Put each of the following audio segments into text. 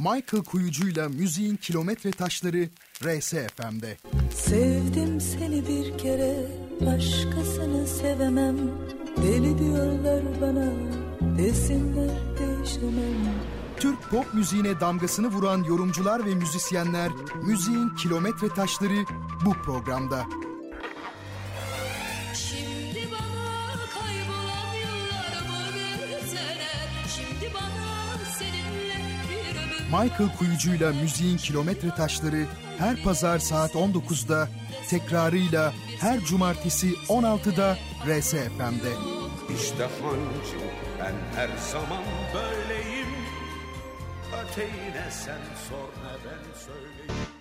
Michael Kuyucu'yla müziğin kilometre taşları RSFM'de. Sevdim seni bir kere, başkasını sevemem. Deli diyorlar bana, desinler değişemem. Türk pop müziğine damgasını vuran yorumcular ve müzisyenler müziğin kilometre taşları bu programda. Michael Kuyucu'yla müziğin kilometre taşları her pazar saat 19'da tekrarıyla her cumartesi 16'da RSFM'de. İşte hancı ben her zaman böyleyim Öteğine sen sor ne ben söyleyeyim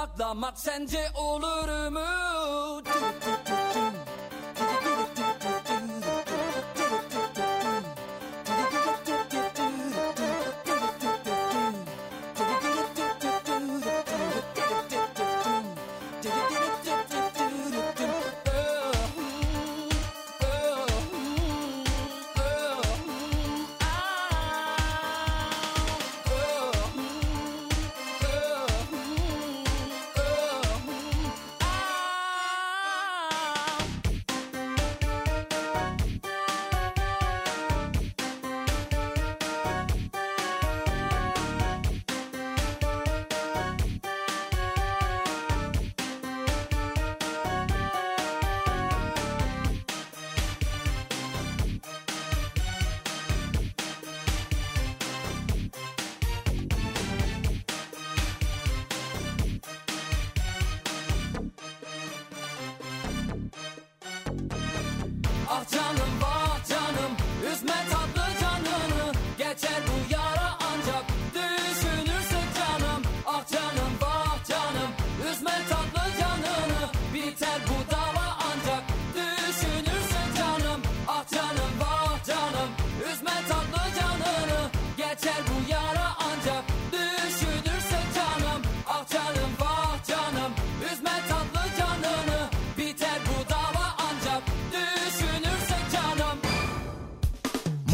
duraklamak sence olur mu?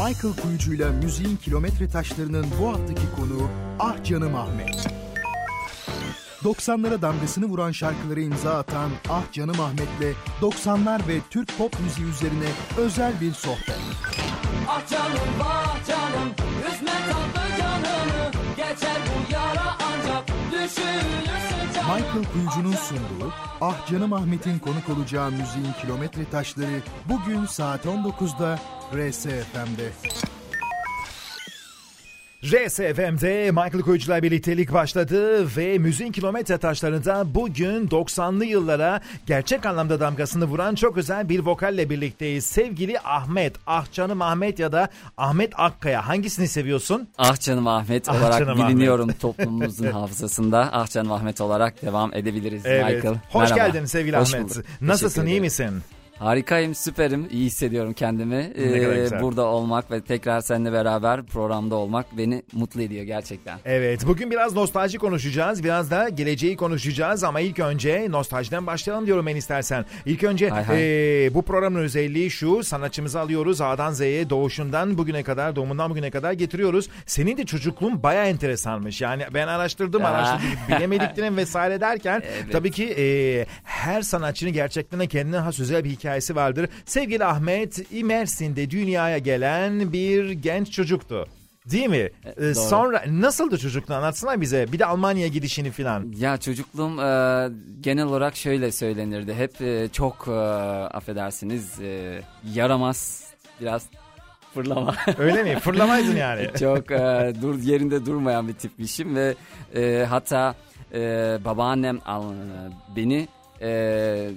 Michael Kuyucu'yla müziğin kilometre taşlarının bu haftaki konuğu Ah Canım Ahmet. 90'lara damgasını vuran şarkıları imza atan Ah Canım Ahmet'le 90'lar ve Türk pop müziği üzerine özel bir sohbet. Ah canım vah canım üzme tatlı canını Geçer bu yara Michael Kuyucu'nun sunduğu Ah Canım Ahmet'in konuk olacağı müziğin kilometre taşları bugün saat 19'da RSFM'de. RSFM'de Michael Koyucu'la birliktelik başladı ve müziğin kilometre taşlarında bugün 90'lı yıllara gerçek anlamda damgasını vuran çok özel bir vokalle birlikteyiz. Sevgili Ahmet, ah canım Ahmet ya da Ahmet Akkaya hangisini seviyorsun? Ah canım Ahmet Ah olarak canım biliniyorum toplumumuzun hafızasında. Ah canım Ahmet olarak devam edebiliriz Evet. Michael. Hoş Merhaba. geldin sevgili Hoş Ahmet. bulduk. Nasılsın, iyi misin? Harikayım, süperim. İyi hissediyorum kendimi. Ee, burada olmak ve tekrar seninle beraber programda olmak beni mutlu ediyor gerçekten. Evet, bugün biraz nostalji konuşacağız, biraz da geleceği konuşacağız ama ilk önce nostaljiden başlayalım diyorum ben istersen. İlk önce Hay hay. eee, bu programın özelliği şu, sanatçımızı alıyoruz A'dan Z'ye doğuşundan bugüne kadar, doğumundan bugüne kadar getiriyoruz. Senin de çocukluğun baya enteresanmış. Yani ben araştırdım, Ya. araştırdım, bilemediklerim vesaire derken Evet. tabii ki eee, her sanatçının gerçekten de kendine has özel bir hikayesi vardır. Sevgili Ahmet, İmersin'de dünyaya gelen bir genç çocuktu. Değil mi? Ee, doğru. sonra nasıldı çocukluğu anlatsana bize. Bir de Almanya'ya gidişini falan. Ya çocukluğum e, genel olarak şöyle söylenirdi. Hep e, çok e, affedersiniz e, yaramaz biraz fırlama. Öyle mi? Fırlamaydın yani. çok e, dur yerinde durmayan bir tipmişim ve e, hatta e, babaannem al- beni e,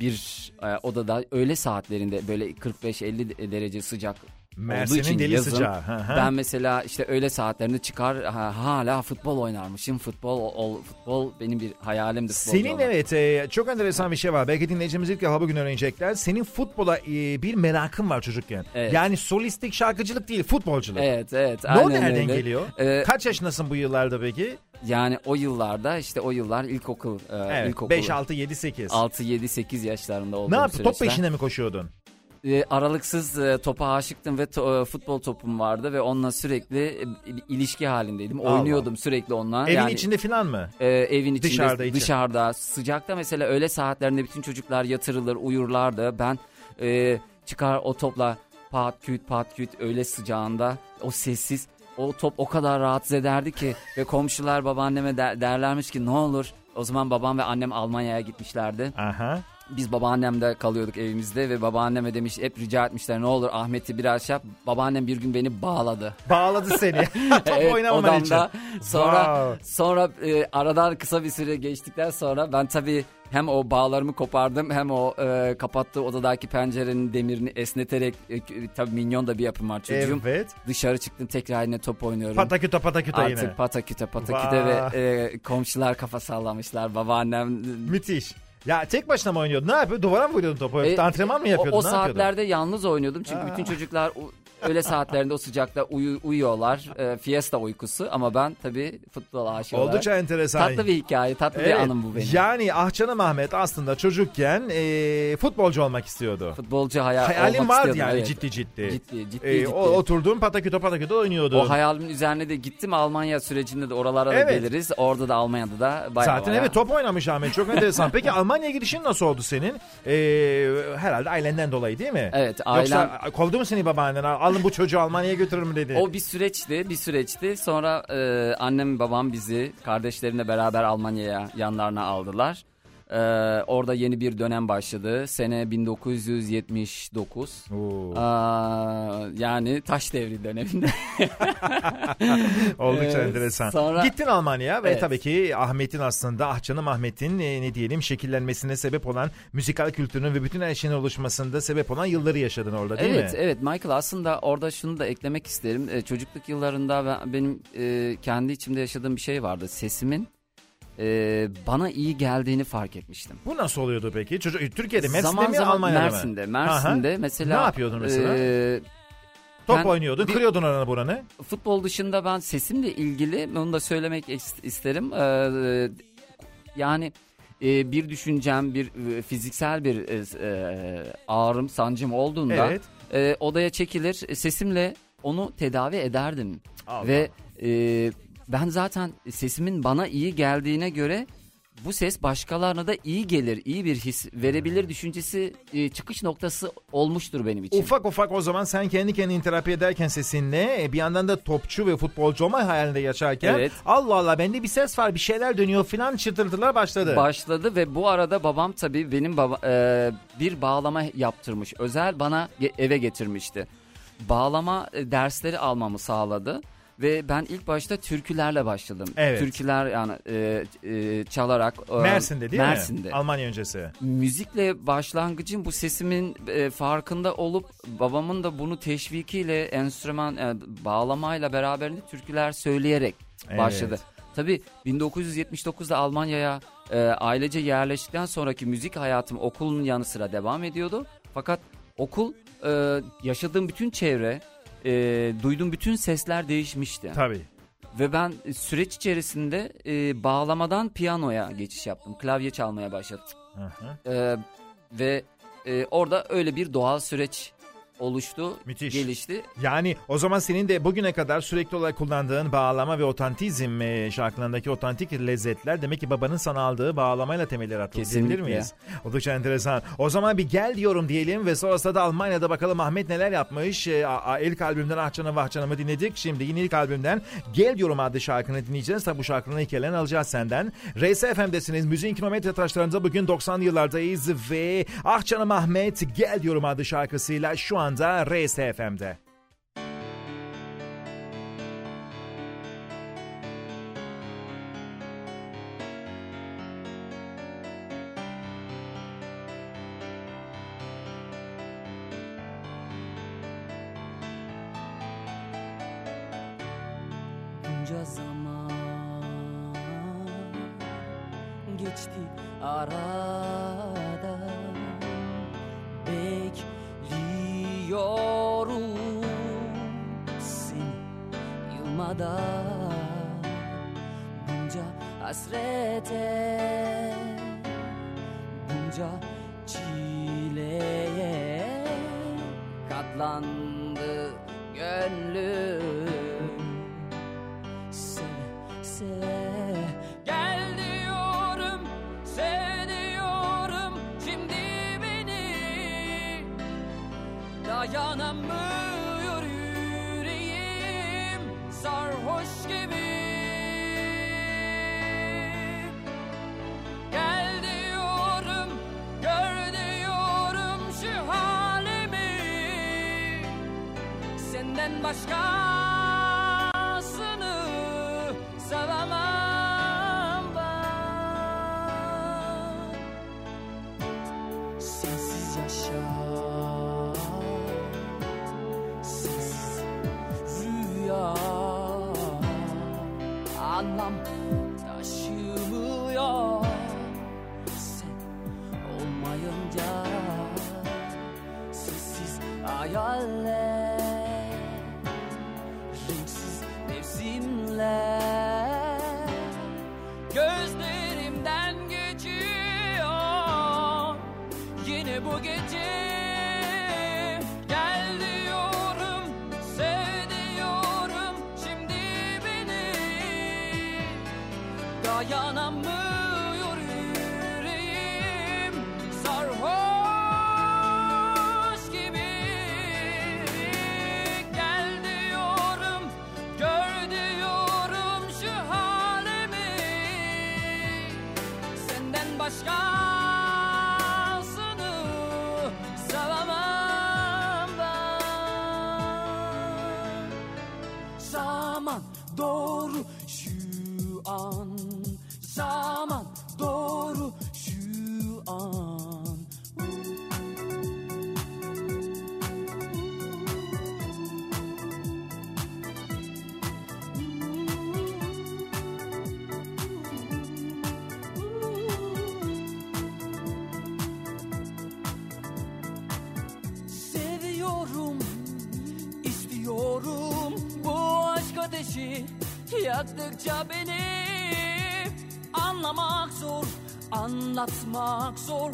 bir e, odada öğle saatlerinde böyle 45-50 derece sıcak olduğu Mersin'in için deli yazın sıcağı. Hı hı. ben mesela işte öğle saatlerinde çıkar ha- hala futbol oynarmışım. Futbol ol- futbol benim bir hayalimdi. Senin olmak. evet e, çok enteresan bir şey var. Belki dinleyicimiz ilk defa bugün öğrenecekler. Senin futbola e, bir merakın var çocukken. Evet. Yani solistik şarkıcılık değil futbolculuk. Evet evet. Ne nereden öyle. geliyor? Ee, Kaç yaşındasın bu yıllarda peki? Yani o yıllarda işte o yıllar ilkokul. e, Evet. ilkokul 5, 6, 7, 8. 6, 7, 8 yaşlarında olduğum Ne yaptın? Top peşinde mi koşuyordun? E, aralıksız e, topa aşıktım ve to- e, futbol topum vardı ve onunla sürekli e, ilişki halindeydim. Allah. Oynuyordum sürekli onunla. Evin yani, içinde falan mı? e, evin içinde Dışarıda, içi. dışarıda sıcakta mesela öğle saatlerinde bütün çocuklar yatırılır uyurlardı. Ben e, çıkar o topla pat küt pat küt öğle sıcağında o sessiz o top o kadar rahatsız ederdi ki ve komşular babaanneme der- derlermiş ki ne olur o zaman babam ve annem Almanya'ya gitmişlerdi. Aha. Biz babaannemde kalıyorduk evimizde ve babaanneme demiş hep rica etmişler ne olur Ahmet'i biraz şey yap. Babaannem bir gün beni bağladı. Bağladı seni. Top Evet, oynamaman için. Sonra Wow. sonra e, aradan kısa bir süre geçtikten sonra ben tabii hem o bağlarımı kopardım hem o e, kapattığı odadaki pencerenin demirini esneterek e, tabii minyon da bir yapım var çocuğum. Evet. Dışarı çıktım tekrar yine top oynuyorum. Pataküte pataküte yine. Artık pataküte pataküte Vah. ve e, komşular kafa sallamışlar. Babaannem Müthiş. Ya tek başına mı oynuyordun? Ne yapıyordun? Duvara mı vuruyordun topu? E, Antrenman mı o- yapıyordun? O, ne yapıyordun? saatlerde yalnız oynuyordum çünkü Aa. bütün çocuklar o- öğle saatlerinde o sıcakta uyu, uyuyorlar. E, fiesta uykusu ama ben tabii futbol aşığı olarak. Oldukça enteresan. Tatlı bir hikaye, tatlı bir anım bu benim. Yani Ahcanım Ahmet aslında çocukken e, futbolcu olmak istiyordu. Futbolcu hayal, Hayalin olmak vardı istiyordum, yani evet. ciddi ciddi. Ciddi, ciddi, E, ciddi. o, oturdun pataküte pataküte oynuyordun. O hayalimin üzerine de gittim Almanya sürecinde de oralara da Evet. geliriz. Orada da Almanya'da da bayağı Zaten bayağı. evet top oynamış Ahmet çok enteresan. Peki Almanya'ya gidişin nasıl oldu senin? E, herhalde ailenden dolayı değil mi? Evet, Yoksa ailem- kovdu mu seni babaannen? Alın bu çocuğu Almanya'ya götürür dedi. O bir süreçti, bir süreçti. Sonra e, annem babam bizi kardeşlerimle beraber Almanya'ya yanlarına aldılar. E, orada yeni bir dönem başladı. Sene 1979. Oo, Aa, yani taş devri döneminde. oldukça e, enteresan. sonra- Gittin Almanya'ya ve Evet. tabii ki Ahmet'in aslında Ahcanım Ahmet'in e, ne diyelim şekillenmesine sebep olan müzikal kültürünün ve bütün her şeyin oluşmasında sebep olan yılları yaşadın orada değil evet, mi? evet Michael aslında orada şunu da eklemek isterim. E, çocukluk yıllarında ben, benim e, kendi içimde yaşadığım bir şey vardı. Sesimin e, bana iyi geldiğini fark etmiştim. Bu nasıl oluyordu peki? Çocuk Türkiye'de Mersin'de zaman mi zaman Almanya'da mı? Mersin'de, Mersin'de mesela. Ne yapıyordun mesela? e, Top ben oynuyordun, bir- kırıyordun oranı buranı. futbol dışında ben sesimle ilgili onu da söylemek is- isterim. Ee, yani e, bir düşüncem, bir e, fiziksel bir e, e, ağrım, sancım olduğunda Evet. e, odaya çekilir, e, sesimle onu tedavi ederdim. Allah. Ve e, ben zaten sesimin bana iyi geldiğine göre bu ses başkalarına da iyi gelir, iyi bir his verebilir düşüncesi e, çıkış noktası olmuştur benim için. Ufak ufak o zaman sen kendi kendini terapi ederken sesinle e, bir yandan da topçu ve futbolcu olma hayalinde yaşarken Evet. Allah Allah bende bir ses var bir şeyler dönüyor filan çıtırtılar başladı. Başladı ve bu arada babam tabii benim baba, e, bir bağlama yaptırmış. Özel bana eve getirmişti. Bağlama e, dersleri almamı sağladı Ve ben ilk başta türkülerle başladım. Evet. Türküler yani e, e, çalarak. e, Mersin'de değil Mersin'de. mi? Almanya öncesi. Müzikle başlangıcım bu sesimin e, farkında olup babamın da bunu teşvikiyle enstrüman e, bağlamayla beraberinde türküler söyleyerek Evet. başladı. Tabii 1979'da Almanya'ya e, ailece yerleştikten sonraki müzik hayatım okulun yanı sıra devam ediyordu. Fakat okul e, yaşadığım bütün çevre, e, duyduğum bütün sesler değişmişti. Tabii. Ve ben süreç içerisinde e, bağlamadan piyanoya geçiş yaptım. Klavye çalmaya başladım. Hı hı. Ee, ve e, orada öyle bir doğal süreç oluştu, Müthiş. gelişti. Yani o zaman senin de bugüne kadar sürekli olarak kullandığın bağlama ve otantizm e, şarkılarındaki otantik lezzetler demek ki babanın sana aldığı bağlamayla temelleri atıldı diyebilir miyiz? Oldukça enteresan. O zaman bir gel diyorum diyelim ve sonrasında da Almanya'da bakalım Ahmet neler yapmış. E, ilk albümden Ah Canım Vah Canım'ı dinledik. Şimdi yine ilk albümden Gel diyorum adlı şarkını dinleyeceğiz. Tabi bu şarkının hikayelerini alacağız senden. RS FM'desiniz. Müziğin kilometre taşlarında bugün 90'lı yıllardayız ve Ah Canım Ahmet Gel diyorum adlı şarkısıyla şu Vacanza Race FM'de. 山林。Yaktıkça beni anlamak zor, anlatmak zor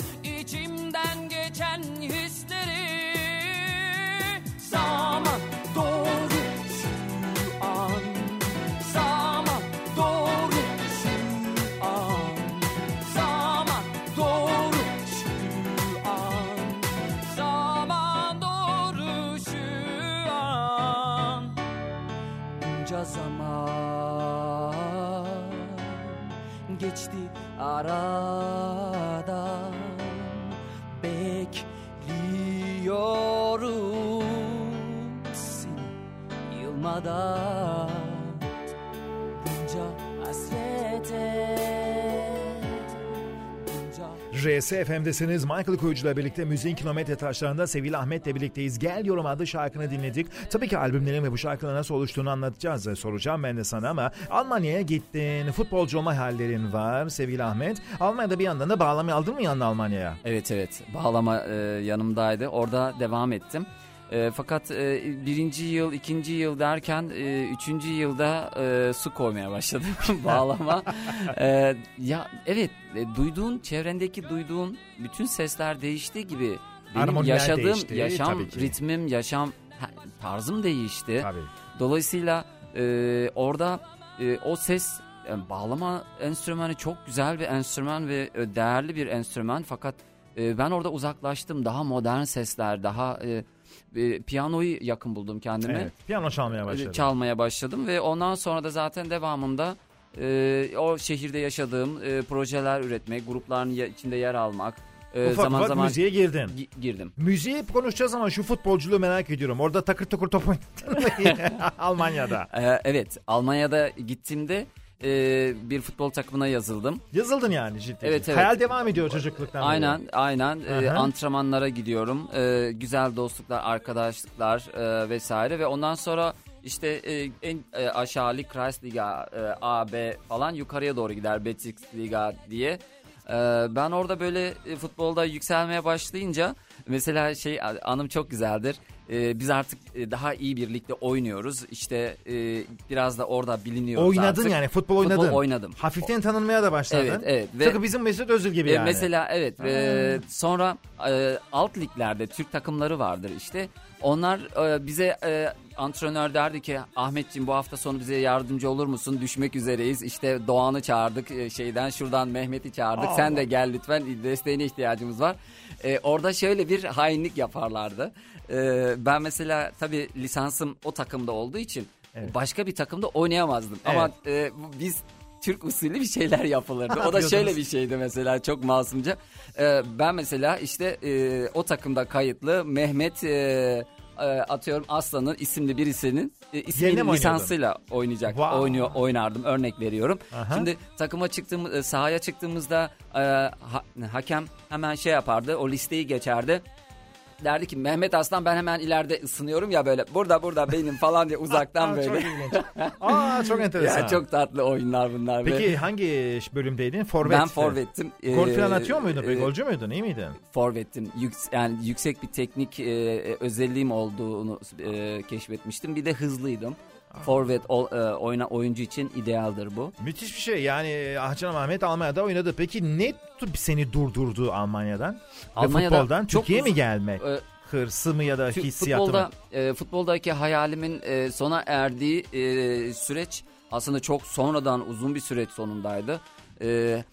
RSFM'desiniz. Michael Kuyucu'la birlikte müziğin kilometre taşlarında sevgili Ahmet'le birlikteyiz. Gel Yorum adlı şarkını dinledik. Tabii ki albümlerin ve bu şarkının nasıl oluştuğunu anlatacağız. e, Soracağım ben de sana ama Almanya'ya gittin. Futbolcu olma hallerin var sevgili Ahmet. Almanya'da bir yandan da bağlamayı aldın mı yanına Almanya'ya? Evet evet bağlama e, yanımdaydı. Orada devam ettim. E, fakat e, birinci yıl, ikinci yıl derken e, üçüncü yılda e, su koymaya başladım bağlama. E, ya evet e, duyduğun çevrendeki duyduğun bütün sesler değiştiği gibi benim Harmoniler yaşadığım değişti, yaşam ritmim, yaşam tarzım değişti. Tabii. Dolayısıyla e, orada e, o ses yani bağlama enstrümanı çok güzel bir enstrüman ve e, değerli bir enstrüman fakat e, ben orada uzaklaştım. Daha modern sesler, daha e, e, piyanoyu yakın buldum kendime. Evet. Piyano çalmaya E, başladın. Çalmaya başladım ve ondan sonra da zaten devamında e, o şehirde yaşadığım e, projeler üretmek, grupların ya- içinde yer almak, e, ufak zaman ufak zaman müziğe girdin. gi- girdim. Müziği hep konuşacağız ama şu futbolculuğu merak ediyorum. Orada takır tukur top oynadın? Almanya'da. E, evet, Almanya'da gittiğimde e, bir futbol takımına yazıldım. Yazıldın yani ciddi. Evet, evet. Hayal devam ediyor çocukluktan. Aynen, aynen. Ee, Aha. antrenmanlara gidiyorum. Ee, güzel dostluklar, arkadaşlıklar e, vesaire ve ondan sonra işte e, en e, aşağı lig Kreisliga, e, A, B falan yukarıya doğru gider Bezirksliga diye. Ee, ben orada böyle e, futbolda yükselmeye başlayınca mesela şey anım çok güzeldir. Ee, biz artık e, daha iyi bir ligde oynuyoruz. İşte e, biraz da orada biliniyoruz Oynadın artık. yani futbol oynadın. Futbol oynadım. Hafiften tanınmaya da başladın. Evet, evet. Ve- Tıpkı bizim Mesut Özil gibi E, yani. Mesela evet ve sonra e, alt liglerde Türk takımları vardır işte. Onlar e, bize e, antrenör derdi ki Ahmetciğim bu hafta sonu bize yardımcı olur musun? Düşmek üzereyiz. İşte Doğan'ı çağırdık e, şeyden şuradan Mehmet'i çağırdık. Sen de gel lütfen desteğine ihtiyacımız var. E, orada şöyle bir hainlik yaparlardı. E, ben mesela tabii lisansım o takımda olduğu için Evet. başka bir takımda oynayamazdım. Ama e, biz Türk usulü bir şeyler yapılırdı. o da şöyle bir şeydi mesela çok masumca. Ee, ben mesela işte e, o takımda kayıtlı Mehmet e, e, atıyorum Aslan'ın isimli birisinin e, isminin mi lisansıyla oynayacak Wow. oynuyor oynardım örnek veriyorum. Aha. Şimdi takıma çıktığım e, sahaya çıktığımızda e, ha- hakem hemen şey yapardı o listeyi geçerdi. Derdi ki Mehmet Aslan ben hemen ileride ısınıyorum ya böyle burada burada benim falan diye uzaktan Aa, böyle. Çok ilginç. Aa çok enteresan. ya çok tatlı oyunlar bunlar. Peki hangi bölümdeydin? Forvet. ben forvettim. Gol Ee, falan atıyor muydun? E, golcü müydün? İyi miydin? forvettim. Yüks- yani yüksek bir teknik e, özelliğim olduğunu e, keşfetmiştim. Bir de hızlıydım. Forvet ol- e, oyna oyuncu için idealdir bu. Müthiş bir şey. Yani Ahcan Ahmet Almanya'da oynadı. Peki ne seni durdurdu Almanya'dan? Ve Almanya'da futboldan çok Türkiye'ye mi gelmek? E, Hırsı mı ya da Tü- hissiyatı futbolda mı? e, futboldaki hayalimin e, sona erdiği e, süreç aslında çok sonradan uzun bir süreç sonundaydı. E,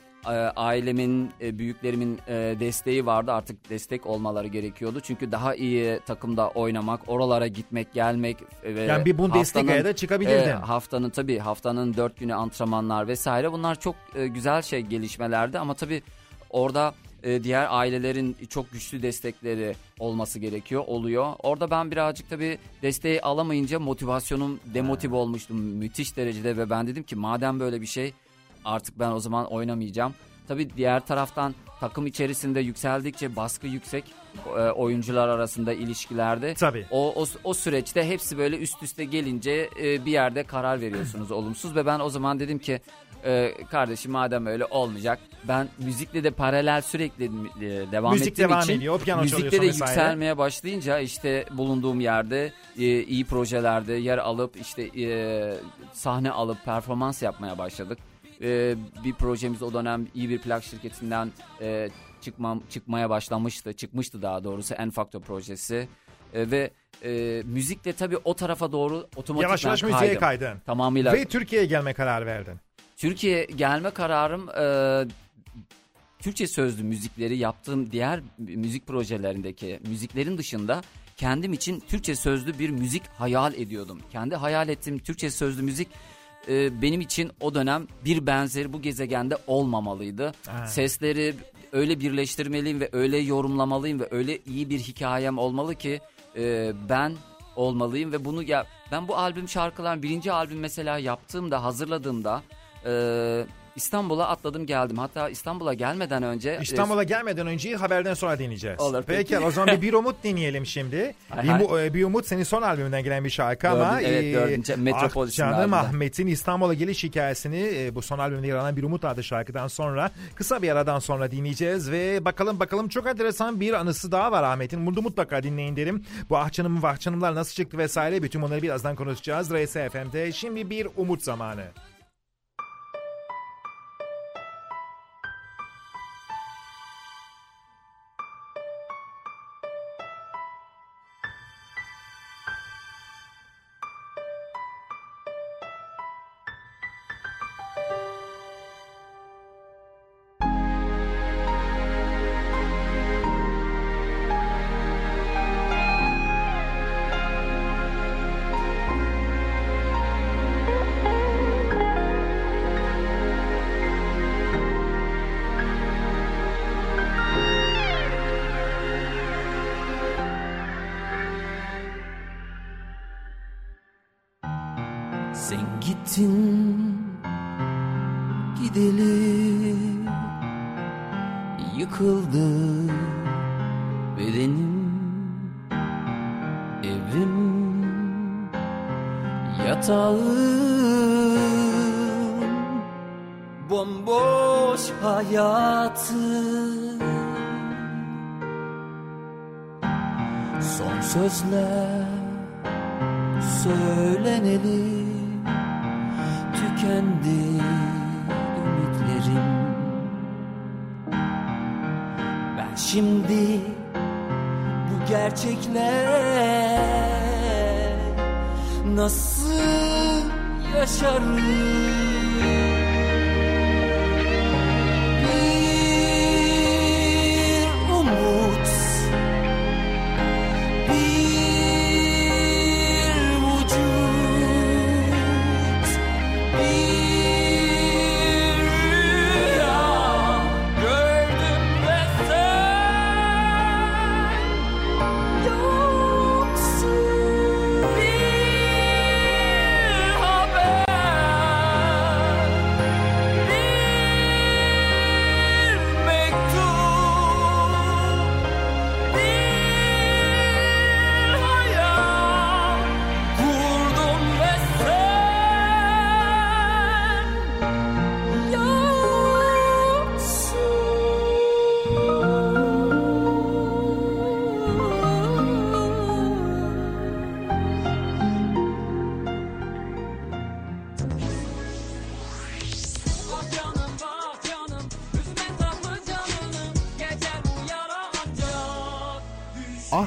ailemin, e, büyüklerimin e, desteği vardı. Artık destek olmaları gerekiyordu. Çünkü daha iyi takımda oynamak, oralara gitmek, gelmek ve Yani bir Bundesliga'ya da çıkabilirdin. e, haftanın tabii haftanın dört günü antrenmanlar vesaire bunlar çok e, güzel şey gelişmelerdi ama tabii orada e, diğer ailelerin çok güçlü destekleri olması gerekiyor oluyor. Orada ben birazcık tabii desteği alamayınca motivasyonum demotive olmuştum müthiş derecede ve ben dedim ki madem böyle bir şey artık ben o zaman oynamayacağım. Tabii diğer taraftan takım içerisinde yükseldikçe baskı yüksek e, oyuncular arasında ilişkilerde. Tabii. O, o, o süreçte hepsi böyle üst üste gelince e, bir yerde karar veriyorsunuz olumsuz ve ben o zaman dedim ki e, kardeşim madem öyle olmayacak ben müzikle de paralel sürekli e, devam Müzik ettiğim devam için ediyor, piyano müzikte de vesaire. yükselmeye başlayınca işte bulunduğum yerde e, iyi projelerde yer alıp işte e, sahne alıp performans yapmaya başladık. E, bir projemiz o dönem iyi bir plak şirketinden e, çıkmam çıkmaya başlamıştı. Çıkmıştı daha doğrusu En Factor projesi. E, ve e, müzikle tabii o tarafa doğru otomatik Yavaş yavaş müziğe kaydın. Tamamıyla. Ve Türkiye'ye gelme kararı verdin. Türkiye gelme kararım e, Türkçe sözlü müzikleri yaptığım diğer müzik projelerindeki müziklerin dışında kendim için Türkçe sözlü bir müzik hayal ediyordum. Kendi hayal ettiğim Türkçe sözlü müzik e, benim için o dönem bir benzeri bu gezegende olmamalıydı. Ha. Sesleri öyle birleştirmeliyim ve öyle yorumlamalıyım ve öyle iyi bir hikayem olmalı ki e, ben olmalıyım ve bunu ya ben bu albüm şarkılar birinci albüm mesela yaptığımda hazırladığımda e, İstanbul'a atladım geldim. Hatta İstanbul'a gelmeden önce İstanbul'a gelmeden önce haberden sonra dinleyeceğiz. Olur, Peki, peki. o zaman bir, bir umut dinleyelim şimdi. Hay bir, hay. e, bir umut senin son albümünden gelen bir şarkı ama. Dördün- evet, e, dördüncü Metropol ah, Canım. Ahmet'in İstanbul'a geliş hikayesini e, bu son albümde yer alan bir umut adlı şarkıdan sonra kısa bir aradan sonra dinleyeceğiz ve bakalım bakalım çok enteresan bir anısı daha var Ahmet'in. Bunu mutlaka dinleyin derim. Bu ahçanım vahçanımlar nasıl çıktı vesaire bütün bunları birazdan konuşacağız. RSFM'de şimdi bir umut zamanı.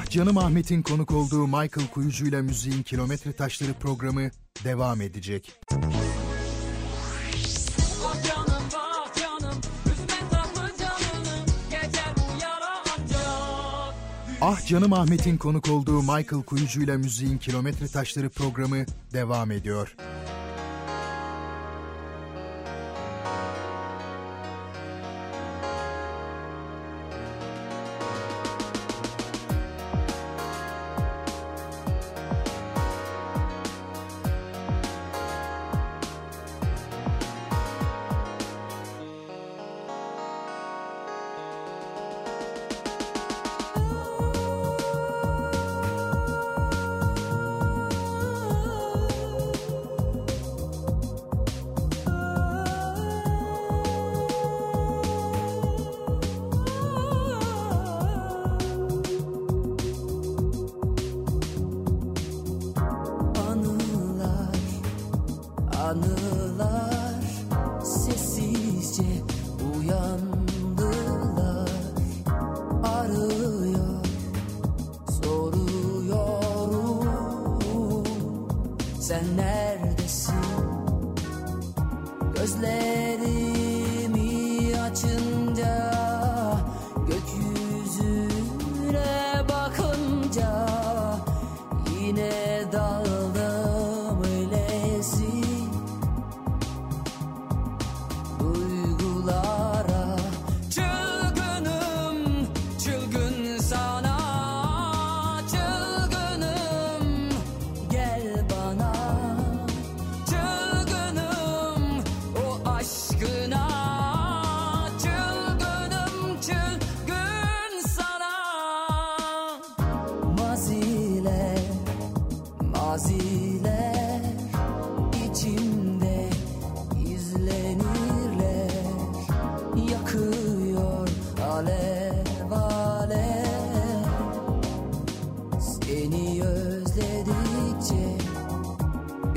Canım Ahmet'in konuk olduğu Michael Kuyucu ile müziğin Kilometre Taşları programı devam edecek. Ah canım ah Ah Canım Ahmet'in konuk olduğu Michael Kuyucu ile müziğin Kilometre Taşları programı devam ediyor.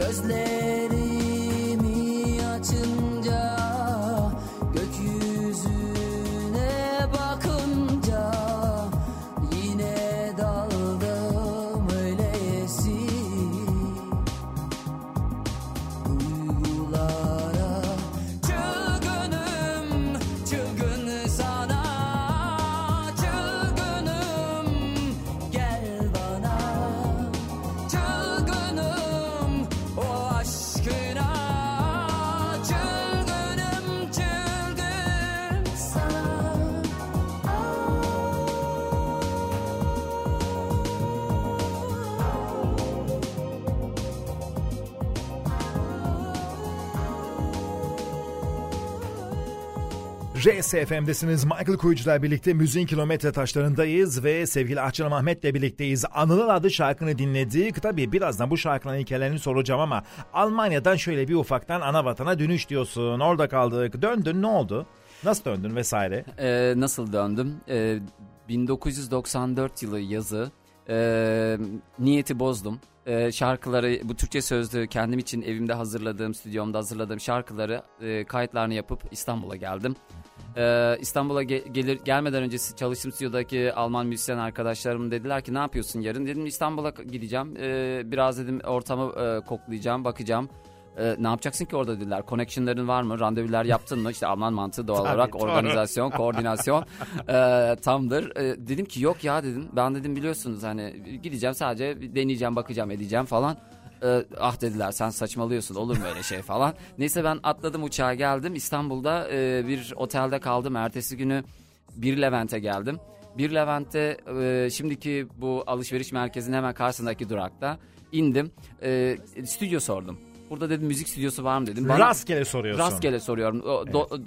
gözlerin RSFM'desiniz. Michael Kuyucu'la birlikte müziğin kilometre taşlarındayız ve sevgili Ahçanım Ahmet'le birlikteyiz. Anıl'ın adı şarkını dinledik. Tabii birazdan bu şarkının hikayelerini soracağım ama Almanya'dan şöyle bir ufaktan ana vatana dönüş diyorsun. Orada kaldık. Döndün ne oldu? Nasıl döndün vesaire? Ee, nasıl döndüm? Ee, 1994 yılı yazı ee, niyeti bozdum. Ee, şarkıları bu Türkçe sözlü kendim için evimde hazırladığım stüdyomda hazırladığım şarkıları e, kayıtlarını yapıp İstanbul'a geldim. Ee, İstanbul'a ge- gelir gelmeden önce çalıştığım stüdyodaki Alman müzisyen arkadaşlarım dediler ki ne yapıyorsun yarın? Dedim İstanbul'a gideceğim. Ee, biraz dedim ortamı e, koklayacağım bakacağım. Ee, ne yapacaksın ki orada? dediler. Connectionların var mı? Randevular yaptın mı? İşte Alman mantığı doğal olarak doğru. organizasyon koordinasyon e, tamdır. E, dedim ki yok ya dedim. Ben dedim biliyorsunuz hani gideceğim sadece deneyeceğim bakacağım edeceğim falan e, ah dediler sen saçmalıyorsun olur mu öyle şey falan. Neyse ben atladım uçağa geldim İstanbul'da e, bir otelde kaldım. Ertesi günü bir Levent'e geldim. Bir Levent'te e, şimdiki bu alışveriş merkezinin hemen karşısındaki durakta indim. E, stüdyo sordum. Burada dedim müzik stüdyosu var mı dedim. Bana- Rastgele soruyorsun. Rastgele soruyorum. O, do-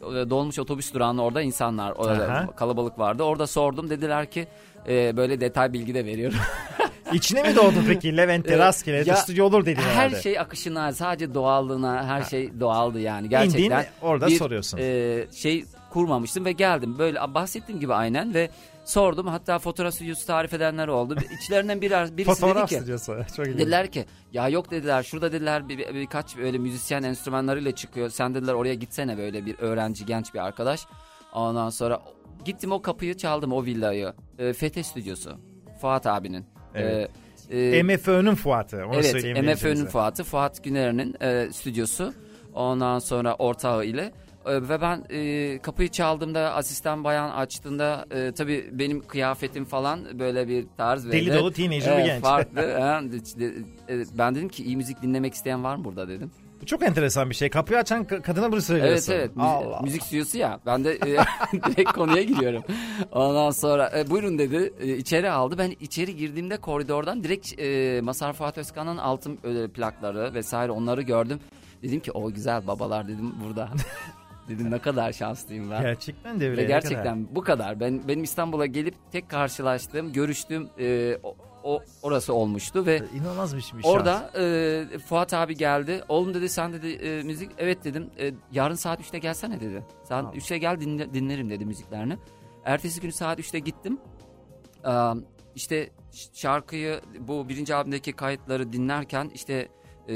do- dolmuş otobüs durağının orada insanlar, orada Aha. kalabalık vardı. Orada sordum dediler ki e, böyle detay bilgi de veriyorum. İçine mi doğdun peki Levent'te Ee, rastgele ya, stüdyo olur dedin Her herhalde. şey akışına, sadece doğallığına, her şey doğaldı yani gerçekten. İndin, orada bir, soruyorsun. e, şey kurmamıştım ve geldim. Böyle bahsettiğim gibi aynen ve sordum. Hatta fotoğraf stüdyosu tarif edenler oldu. İçlerinden biri, birisi Fotoğraf dedi ki. Çok ilginç. Dediler ki ya yok dediler şurada dediler bir, bir- birkaç böyle müzisyen enstrümanlarıyla çıkıyor. Sen dediler oraya gitsene böyle bir öğrenci genç bir arkadaş. Ondan sonra gittim o kapıyı çaldım o villayı. E, Fete stüdyosu. Fuat abinin. Evet. E, e, MFÖ'nün Fuat'ı. Onu evet MFÖ'nün. Fuat'ı. Fuat Güner'in e, stüdyosu. Ondan sonra ortağı ile. E, ve ben e, kapıyı çaldığımda asistan bayan açtığında e, tabii benim kıyafetim falan böyle bir tarz. Deli böyle, dolu teenager bir e, genç. Farklı. e, ben dedim ki iyi müzik dinlemek isteyen var mı burada dedim. Bu çok enteresan bir şey. Kapıyı açan ka- kadına bunu Evet söylüyorsun. evet. Müzi- Allah. müzik stüdyosu ya. Ben de e, direkt konuya giriyorum. Ondan sonra e, buyurun dedi. E, içeri aldı. Ben içeri girdiğimde koridordan direkt e, Masar Fuat Özkan'ın altın e, plakları vesaire onları gördüm. Dedim ki o güzel babalar dedim burada. dedim ne kadar şanslıyım ben. Gerçekten de öyle. Ve gerçekten bu kadar. Ben benim İstanbul'a gelip tek karşılaştığım, görüştüğüm e, o, orası olmuştu ve kadar. İnanılmaz bir şey. Orada e, Fuat abi geldi. Oğlum dedi sen dedi e, müzik evet dedim. E, yarın saat 3'te gelsene dedi. Saat 3'te gel dinle- dinlerim dedi müziklerini. Ertesi günü saat 3'te gittim. E, işte şarkıyı bu birinci albümdeki kayıtları dinlerken işte e,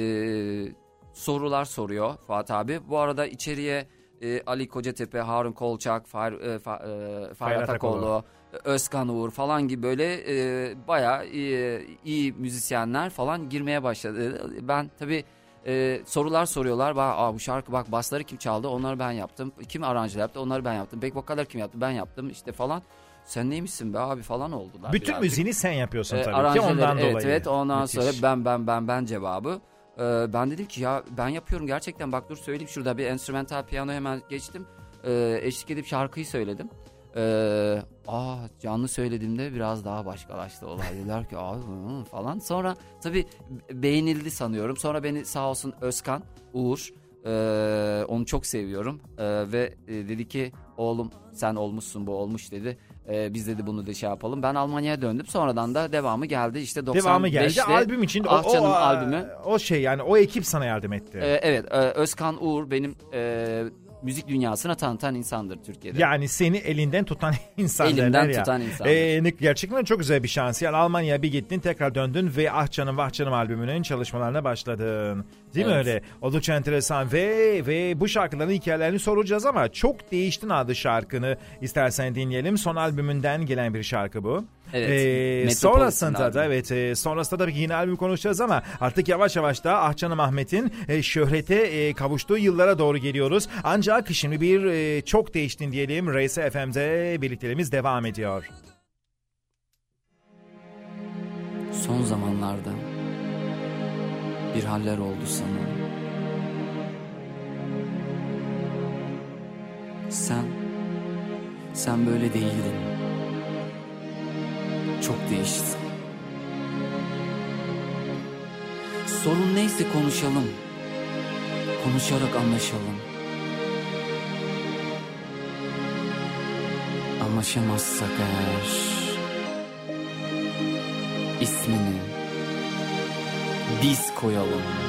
sorular soruyor Fuat abi. Bu arada içeriye e, Ali Kocatepe, Harun Kolçak, Fahir, e, Fa, e, Fahir Atakoğlu, Özkan Uğur falan gibi böyle e, bayağı iyi, iyi müzisyenler falan girmeye başladı. Ben tabii e, sorular soruyorlar. Bak, Aa, bu şarkı bak basları kim çaldı? Onları ben yaptım. Kim aranjör yaptı? Onları ben yaptım. Back vokaller kim yaptı? Ben yaptım işte falan. Sen neymişsin be abi falan oldular. Bütün birazcık. müziğini sen yapıyorsun E, tabii ki ondan evet, dolayı. Evet ondan Müthiş. sonra ben ben ben ben cevabı. E, ben dedim ki ya ben yapıyorum gerçekten bak dur söyleyeyim şurada bir enstrümantal piyano hemen geçtim. E, eşlik edip şarkıyı söyledim. E, aa canlı söylediğimde biraz daha başkalaştı olay. Dediler ki hı, falan. Sonra tabii beğenildi sanıyorum. Sonra beni sağ olsun Özkan, Uğur e, onu çok seviyorum. E, ve e, dedi ki oğlum sen olmuşsun bu olmuş dedi. E, biz dedi bunu da şey yapalım. Ben Almanya'ya döndüm. Sonradan da devamı geldi. İşte 95'te Devamı geldi. Albüm için o, Ah Canım o, albümü. o şey yani o ekip sana yardım etti. E, evet e, Özkan Uğur benim e, müzik dünyasına tanıtan insandır Türkiye'de. Yani seni elinden tutan insan Elimden derler ya. tutan insanlar. Ee, gerçekten çok güzel bir şans. Yani Almanya'ya bir gittin tekrar döndün ve Ah Canım Vah Canım albümünün çalışmalarına başladın. Değil mi Evet. öyle? Oldukça enteresan ve ve bu şarkıların hikayelerini soracağız ama çok değiştin adlı şarkını istersen dinleyelim. Son albümünden gelen bir şarkı bu. Evet, Ee, sonrasında da evet e, sonrasında tabii ki yine albüm konuşacağız ama artık yavaş yavaş da Ah Canım Ahmet'in e, şöhrete e, kavuştuğu yıllara doğru geliyoruz. Ancak şimdi bir e, çok değiştin diyelim. Race FM'de birlikteliğimiz devam ediyor. Son zamanlarda bir haller oldu sana. Sen, sen böyle değildin. Çok değiştin. Sorun neyse konuşalım. Konuşarak anlaşalım. Anlaşamazsak eğer ismini biz koyalım.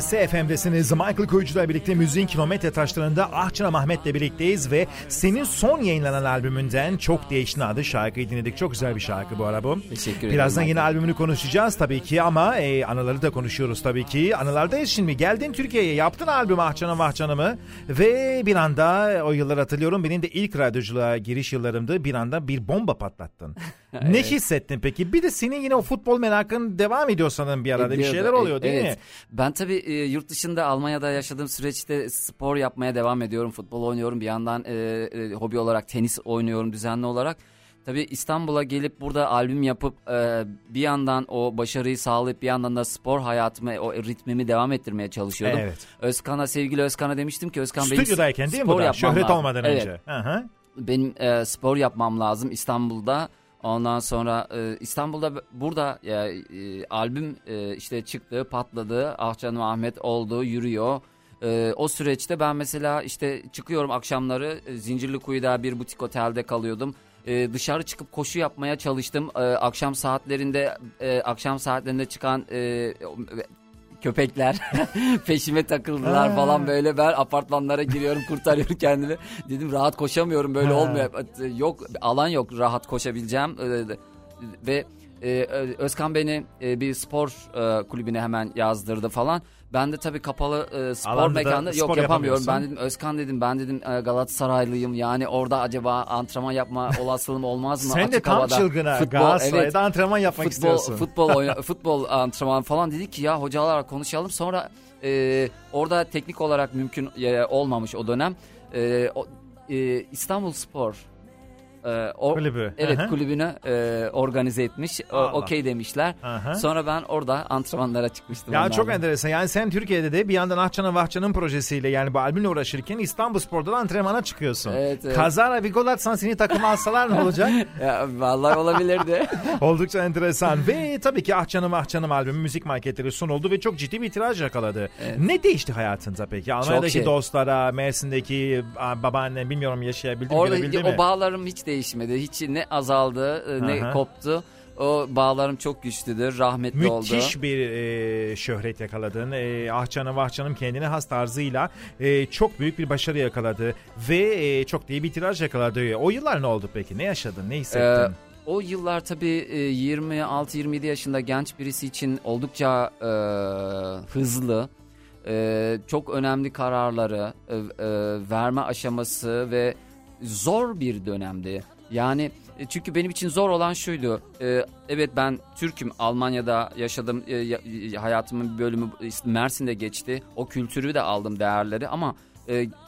Kalsın RS FM'desiniz. Michael Koyucu'la birlikte müziğin kilometre taşlarında Ahçına Mahmet'le birlikteyiz ve senin son yayınlanan albümünden Çok Değiştin adı şarkıyı dinledik. Çok güzel bir şarkı bu ara bu. Teşekkür ederim. Birazdan yine albümünü konuşacağız tabii ki ama e, anıları da konuşuyoruz tabii ki. Anılardayız şimdi. Geldin Türkiye'ye yaptın albüm Ahçana Mahçanımı ve bir anda o yıllar hatırlıyorum benim de ilk radyoculuğa giriş yıllarımdı. Bir anda bir bomba patlattın. Ne hissettin peki? Bir de senin yine o futbol merakın devam ediyor sanırım bir arada. Bir Ediyordu. şeyler oluyor değil evet. mi? Ben tabii e, yurt dışında Almanya'da yaşadığım süreçte spor yapmaya devam ediyorum. Futbol oynuyorum. Bir yandan e, e, hobi olarak tenis oynuyorum düzenli olarak. Tabii İstanbul'a gelip burada albüm yapıp e, bir yandan o başarıyı sağlayıp bir yandan da spor hayatımı, o ritmimi devam ettirmeye çalışıyordum. Evet. Özkan'a, sevgili Özkan'a demiştim ki Özkan benim Stüdyodayken değil mi spor bu da? yapmam Şöhret lazım. olmadan Evet önce. Hı hı. benim e, spor yapmam lazım İstanbul'da. Ondan sonra e, İstanbul'da burada e, e, albüm e, işte çıktı, patladı. Ah canım Ahmet oldu, yürüyor. E, o süreçte ben mesela işte çıkıyorum akşamları e, Zincirlikuyu'da bir butik otelde kalıyordum. E, dışarı çıkıp koşu yapmaya çalıştım. E, akşam saatlerinde e, akşam saatlerinde çıkan e, köpekler. Peşime takıldılar falan böyle. Ben apartmanlara giriyorum kurtarıyorum kendimi. Dedim rahat koşamıyorum böyle olmuyor. Yok alan yok rahat koşabileceğim. Ee, ve e, Özkan beni e, bir spor e, kulübüne hemen yazdırdı falan. Ben de tabii kapalı e, spor Alanda da mekanında spor yok yapamıyorum. Ben dedim Özkan dedim ben dedim e, Galatasaraylıyım. Yani orada acaba antrenman yapma olasılığım olmaz mı? Sen de Açık tam havada. çılgına Futbol, Galatasaray'da evet. antrenman yapmak futbol, istiyorsun. Futbol, oyna- futbol antrenman falan dedik ki ya hocalarla konuşalım. Sonra e, orada teknik olarak mümkün e, olmamış o dönem. E, o, e, İstanbul Spor e, o- Kulübü. Evet hı. kulübünü e, organize etmiş. Okey demişler. Aha. Sonra ben orada antrenmanlara çıkmıştım. Ya çok enteresan. Yani sen Türkiye'de de bir yandan Ahçan'ın Vahçan'ın projesiyle yani bu albümle uğraşırken İstanbul Spor'da da antrenmana çıkıyorsun. Evet, evet. Kazara bir gol atsan seni takıma alsalar ne olacak? Ya, vallahi olabilirdi. Oldukça enteresan. ve tabii ki Ahçan'ım Ahçan'ım albümü müzik marketleri son oldu ve çok ciddi bir tiraj yakaladı. Ne değişti hayatında peki? Almanya'daki şey. dostlara, Mersin'deki a, babaannen bilmiyorum yaşayabildi mi, Orada görebildi o mi? bağlarım hiç değişmedi. Hiç ne azaldı e, ne Aha. koptu. O bağlarım çok güçlüdür. Rahmetli oldu. Müthiş bir e, şöhret yakaladın. E, Ahçan'ım Vahçan'ım kendine has tarzıyla e, çok büyük bir başarı yakaladı. Ve e, çok iyi bir tiraj yakaladı. O yıllar ne oldu peki? Ne yaşadın? Ne hissettin? Ee, o yıllar tabii e, 26-27 yaşında genç birisi için oldukça e, hızlı, e, çok önemli kararları e, e, verme aşaması ve zor bir dönemdi. Yani e, çünkü benim için zor olan şuydu. E, evet ben Türk'üm. Almanya'da yaşadım. E, ya- hayatımın bir bölümü Mersin'de geçti. O kültürü de aldım değerleri ama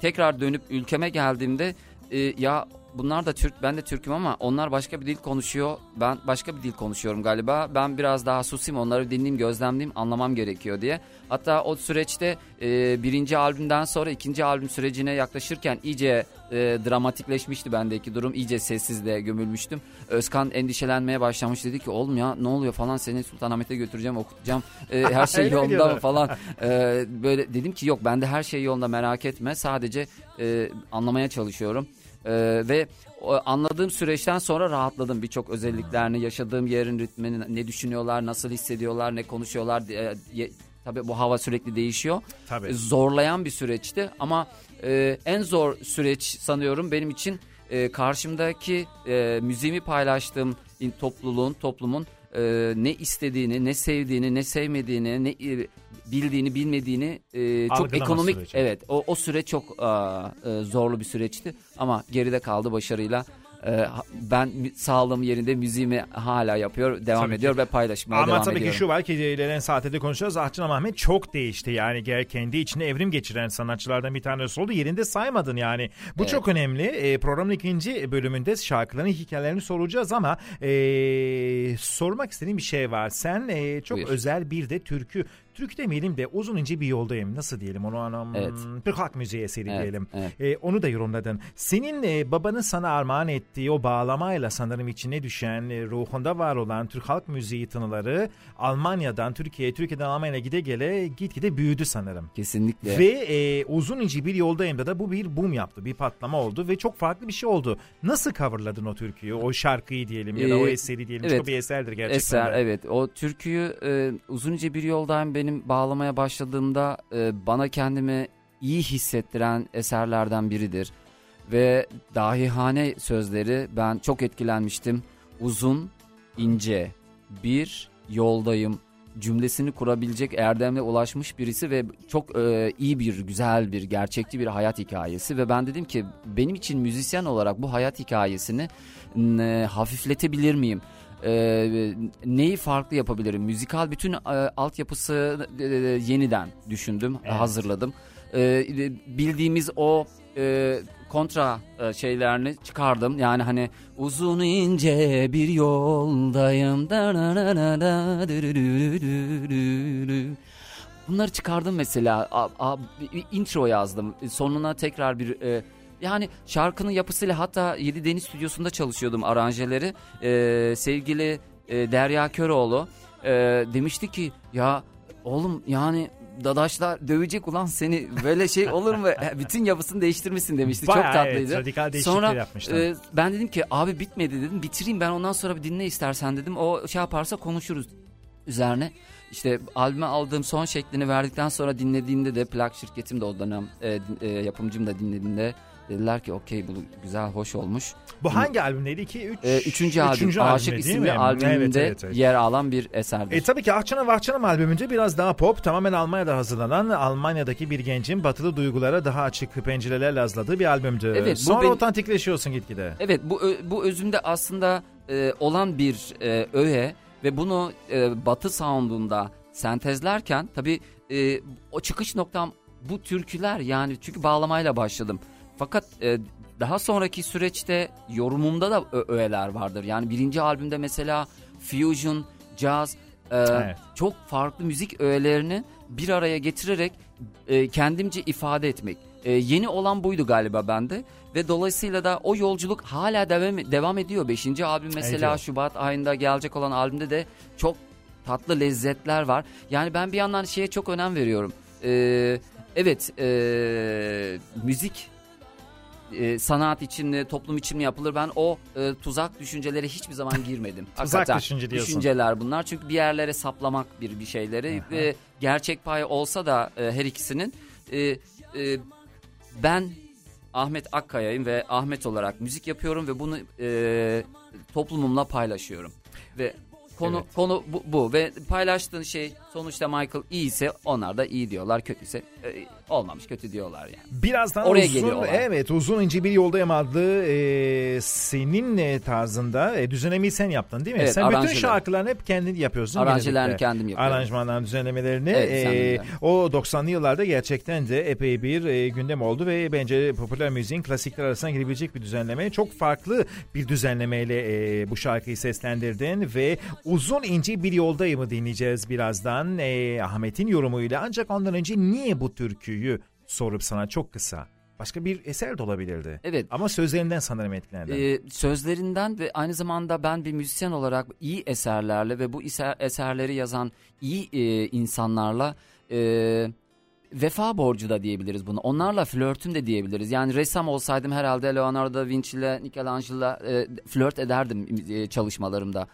tekrar dönüp ülkeme geldiğimde ya bunlar da Türk ben de Türk'üm ama onlar başka bir dil konuşuyor. Ben başka bir dil konuşuyorum galiba. Ben biraz daha susayım onları dinleyeyim gözlemleyeyim anlamam gerekiyor diye. Hatta o süreçte e, birinci albümden sonra ikinci albüm sürecine yaklaşırken iyice e, dramatikleşmişti bendeki durum. İyice sessizliğe gömülmüştüm. Özkan endişelenmeye başlamış dedi ki oğlum ya ne oluyor falan seni Sultanahmet'e götüreceğim okutacağım. E, her şey yolunda mı falan. E, böyle dedim ki yok bende her şey yolunda merak etme. Sadece e, anlamaya çalışıyorum. Ee, ve anladığım süreçten sonra rahatladım. Birçok özelliklerini, yaşadığım yerin ritmini, ne düşünüyorlar, nasıl hissediyorlar, ne konuşuyorlar. ye- tabii bu hava sürekli değişiyor. Tabii. Zorlayan bir süreçti ama e, en zor süreç sanıyorum benim için e, karşımdaki e, müziğimi paylaştığım topluluğun, toplumun e, ne istediğini, ne sevdiğini, ne sevmediğini, ne e, bildiğini, bilmediğini e, çok ekonomik süreci. evet o o süreç çok aa, e, zorlu bir süreçti ama geride kaldı başarıyla. E, ben sağlığım yerinde müziğimi hala yapıyor, devam Tabii ki. ediyor ve paylaşmaya Ama devam tabii ediyorum. ki şu var ki ilerleyen saatte de konuşacağız. Ahçın Ahmet çok değişti. Yani gel kendi içinde evrim geçiren sanatçılardan bir tanesi oldu. Yerinde saymadın yani. Bu Evet. çok önemli. E, programın ikinci bölümünde şarkıların hikayelerini soracağız ama e, sormak istediğim bir şey var. Sen e, çok Buyur. özel bir de türkü Türk demeyelim de uzun ince bir yoldayım. Nasıl diyelim onu anam? Evet. Türk halk müziği eseri Evet, diyelim. evet. E, onu da yorumladın. Senin e, babanın sana armağan ettiği o bağlamayla sanırım içine düşen, e, ruhunda var olan Türk halk müziği tınıları Almanya'dan Türkiye'ye, Türkiye'den Almanya'ya gide gele gitgide büyüdü sanırım. Kesinlikle. Ve e, uzun ince bir yoldayım da bu bir boom yaptı, bir patlama oldu ve çok farklı bir şey oldu. Nasıl coverladın o türküyü, o şarkıyı diyelim ya da o Ee, eseri diyelim. evet. Çok bir eserdir gerçekten. Eser de. evet o türküyü e, uzunca bir yoldayım benim bağlamaya başladığımda e, bana kendimi iyi hissettiren eserlerden biridir. Ve dahihane sözleri ben çok etkilenmiştim. Uzun, ince, bir yoldayım cümlesini kurabilecek erdemle ulaşmış birisi ve çok e, iyi bir, güzel bir, gerçekçi bir hayat hikayesi ve ben dedim ki benim için müzisyen olarak bu hayat hikayesini e, hafifletebilir miyim? E, neyi farklı yapabilirim? Müzikal bütün e, altyapısı e, yeniden düşündüm, Evet. hazırladım. E, bildiğimiz o e, kontra e, şeylerini çıkardım. Yani hani uzun ince bir yoldayım. Bunları çıkardım mesela. A, a, intro yazdım. Sonuna tekrar bir e, yani şarkının yapısıyla hatta Yedi Deniz Stüdyosu'nda çalışıyordum aranjeleri. E, sevgili e, Derya Köroğlu e, demişti ki ya oğlum yani dadaşlar dövecek ulan seni böyle şey olur mu? Bütün yapısını değiştirmişsin demişti. Çok Bayağı tatlıydı. evet, radikal Sonra yapmışlar. e, ben dedim ki abi bitmedi dedim. Bitireyim ben ondan sonra bir dinle istersen dedim. O şey yaparsa konuşuruz üzerine. İşte albüme aldığım son şeklini verdikten sonra dinlediğimde de plak şirketim de o dönem e, e, yapımcım da dinlediğinde dediler ki okey bu güzel hoş olmuş. Bu hangi albümdeydi? 2 3 E, üçüncü, albüm Aşık isimli albümünde yer alan bir eserdir. E tabii ki Ahçanım Vahçanım albümünde biraz daha pop, tamamen Almanya'da hazırlanan, Almanya'daki bir gencin batılı duygulara daha açık pencerelerle hazırladığı bir albümdü. Evet, bu Sonra benim- otantikleşiyorsun gitgide. Evet bu bu özümde aslında e, olan bir e, öğe ve bunu e, Batı sound'unda sentezlerken tabii e, o çıkış noktam bu türküler yani çünkü bağlamayla başladım. Fakat e, daha sonraki süreçte yorumumda da öğeler vardır. Yani birinci albümde mesela fusion, jazz, e, Evet. çok farklı müzik öğelerini bir araya getirerek e, kendimce ifade etmek. E, yeni olan buydu galiba bende ve dolayısıyla da o yolculuk hala devam devam ediyor. Beşinci albüm mesela Ediyor. Şubat ayında gelecek olan albümde de çok tatlı lezzetler var. Yani ben bir yandan şeye çok önem veriyorum. E, evet e, müzik e, sanat için mi toplum için mi yapılır ben o e, tuzak düşüncelere hiçbir zaman girmedim. Tuzak Hakikaten düşünce diyorsun. Düşünceler bunlar çünkü bir yerlere saplamak bir bir şeyleri ve gerçek payı olsa da e, her ikisinin e, e, ben Ahmet Akkaya'yım ve Ahmet olarak müzik yapıyorum ve bunu e, toplumumla paylaşıyorum ve konu Evet. konu bu, bu ve paylaştığın şey sonuçta Michael iyi ise onlar da iyi diyorlar kötüyse e, olmamış kötü diyorlar yani. Birazdan Oraya uzun, geliyor olay. evet uzun ince bir yoldayım adlı e, senin e, tarzında e, düzenlemeyi sen yaptın değil mi? Evet, sen bütün aranjeler. şarkılarını hep kendin yapıyorsun. Aranjelerini kendim yapıyorum. Aranjmanların düzenlemelerini. Evet, e, o 90'lı yıllarda gerçekten de epey bir e, gündem oldu ve bence popüler müziğin klasikler arasına girebilecek bir düzenleme. Çok farklı bir düzenlemeyle e, bu şarkıyı seslendirdin ve uzun ince bir yoldayımı dinleyeceğiz birazdan e, Ahmet'in yorumuyla. Ancak ondan önce niye bu türküyü sorup sana çok kısa. Başka bir eser de olabilirdi. Evet. Ama sözlerinden sanırım etkilendim. Ee, sözlerinden ve aynı zamanda ben bir müzisyen olarak iyi eserlerle ve bu eser, eserleri yazan iyi e, insanlarla e, vefa borcu da diyebiliriz bunu. Onlarla flörtüm de diyebiliriz. Yani ressam olsaydım herhalde Leonardo da Vinci ile Michelangelo'la e, flört ederdim e, çalışmalarımda.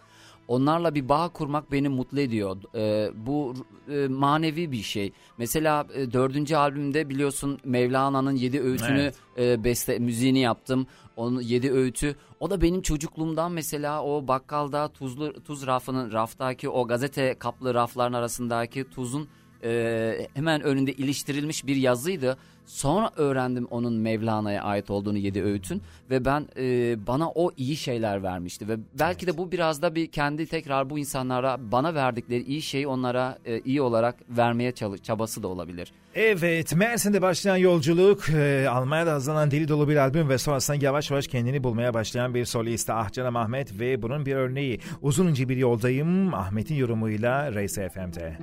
Onlarla bir bağ kurmak beni mutlu ediyor. E, bu e, manevi bir şey. Mesela e, dördüncü albümde biliyorsun Mevlana'nın yedi öğütünü Evet. e, beste müziğini yaptım. Onun yedi öğütü. O da benim çocukluğumdan mesela o bakkalda tuzlu tuz rafının raftaki o gazete kaplı rafların arasındaki tuzun e, hemen önünde iliştirilmiş bir yazıydı. Sonra öğrendim onun Mevlana'ya ait olduğunu yedi öğütün ve ben e, bana o iyi şeyler vermişti ve belki de bu biraz da bir kendi tekrar bu insanlara bana verdikleri iyi şeyi onlara e, iyi olarak vermeye çalış, çabası da olabilir. Evet, Mersin'de başlayan yolculuk, e, Almanya'da hazırlanan deli dolu bir albüm ve sonrasında yavaş yavaş kendini bulmaya başlayan bir solist Ahcanım Ahmet ve bunun bir örneği. Uzun ince bir yoldayım Ahmet'in yorumuyla Reis FM'de.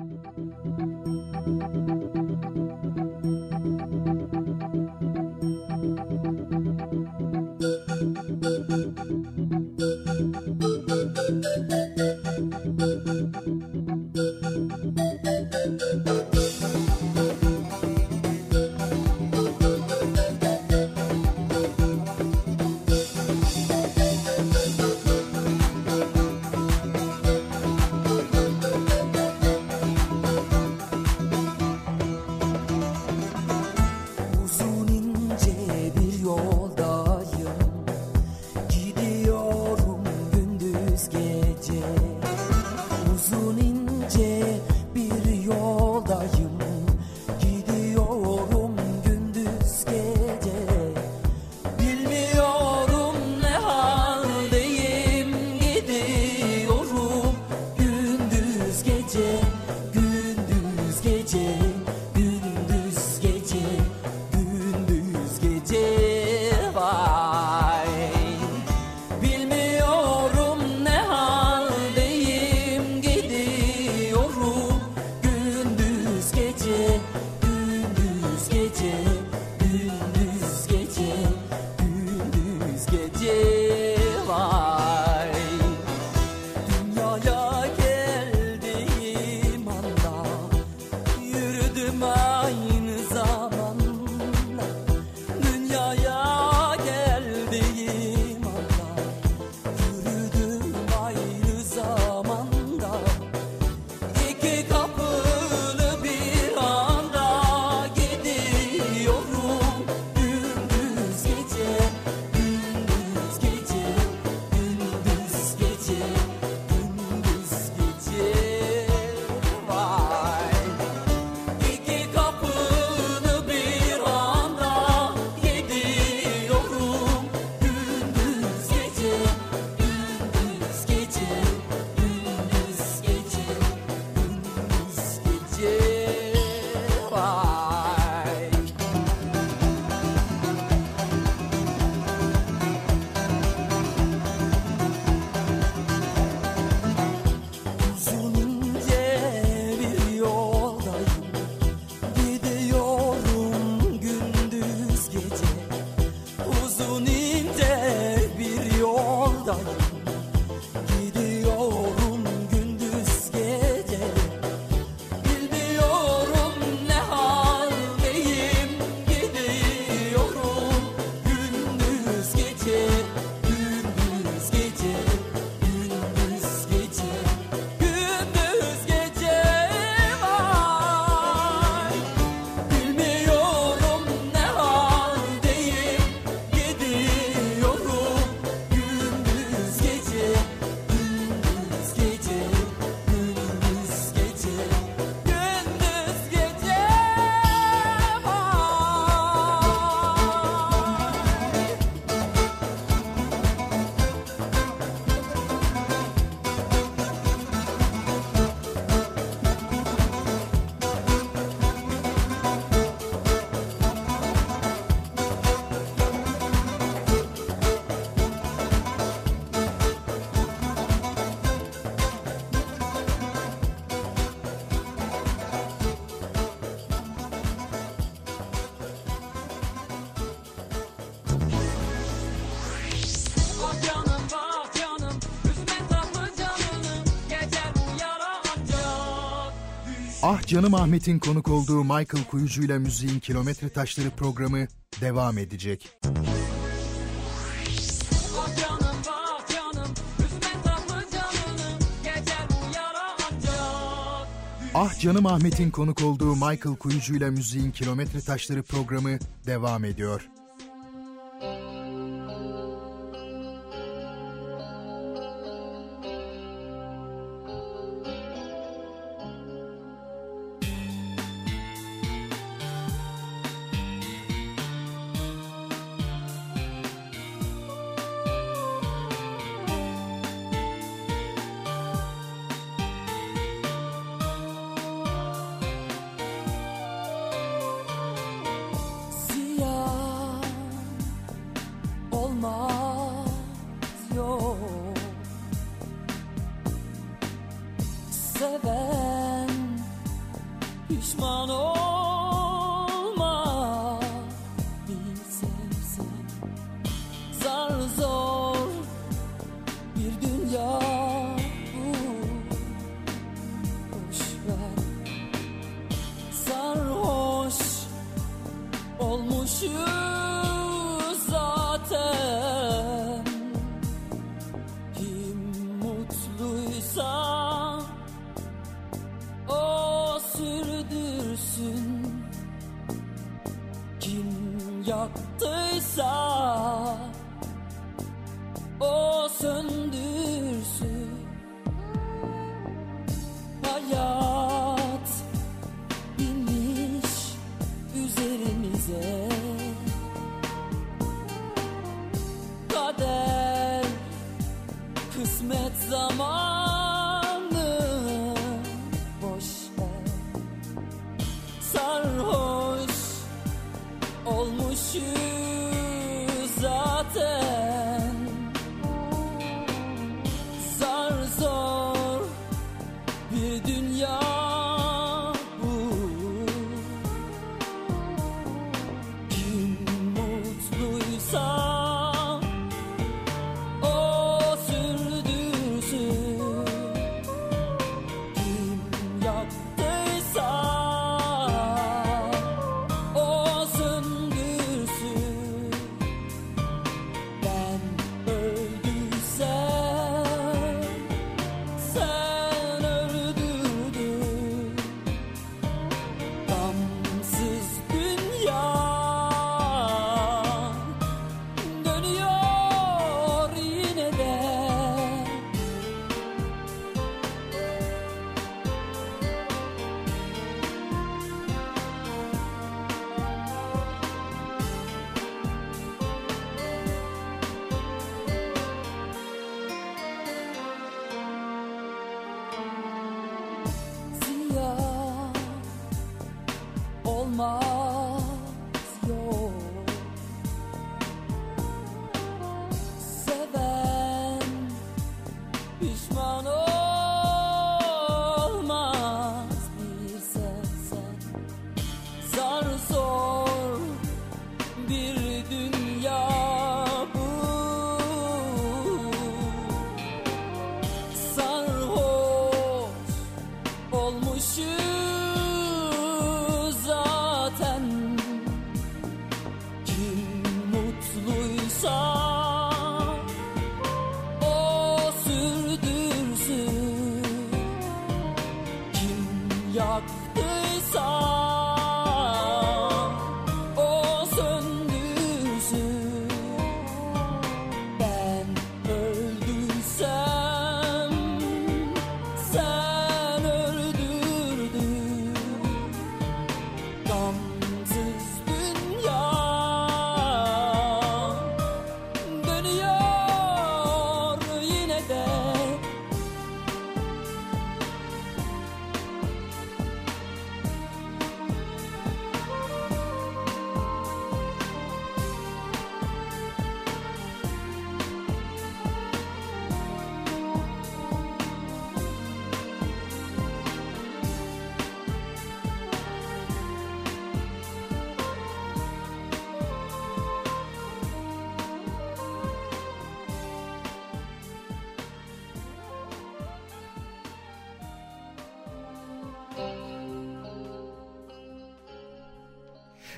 Canım Ahmet'in konuk olduğu Michael Kuyucu ile Müziğin Kilometre Taşları programı devam edecek. Ah Canım Ahmet'in konuk olduğu Michael Kuyucu ile Müziğin Kilometre Taşları programı devam ediyor.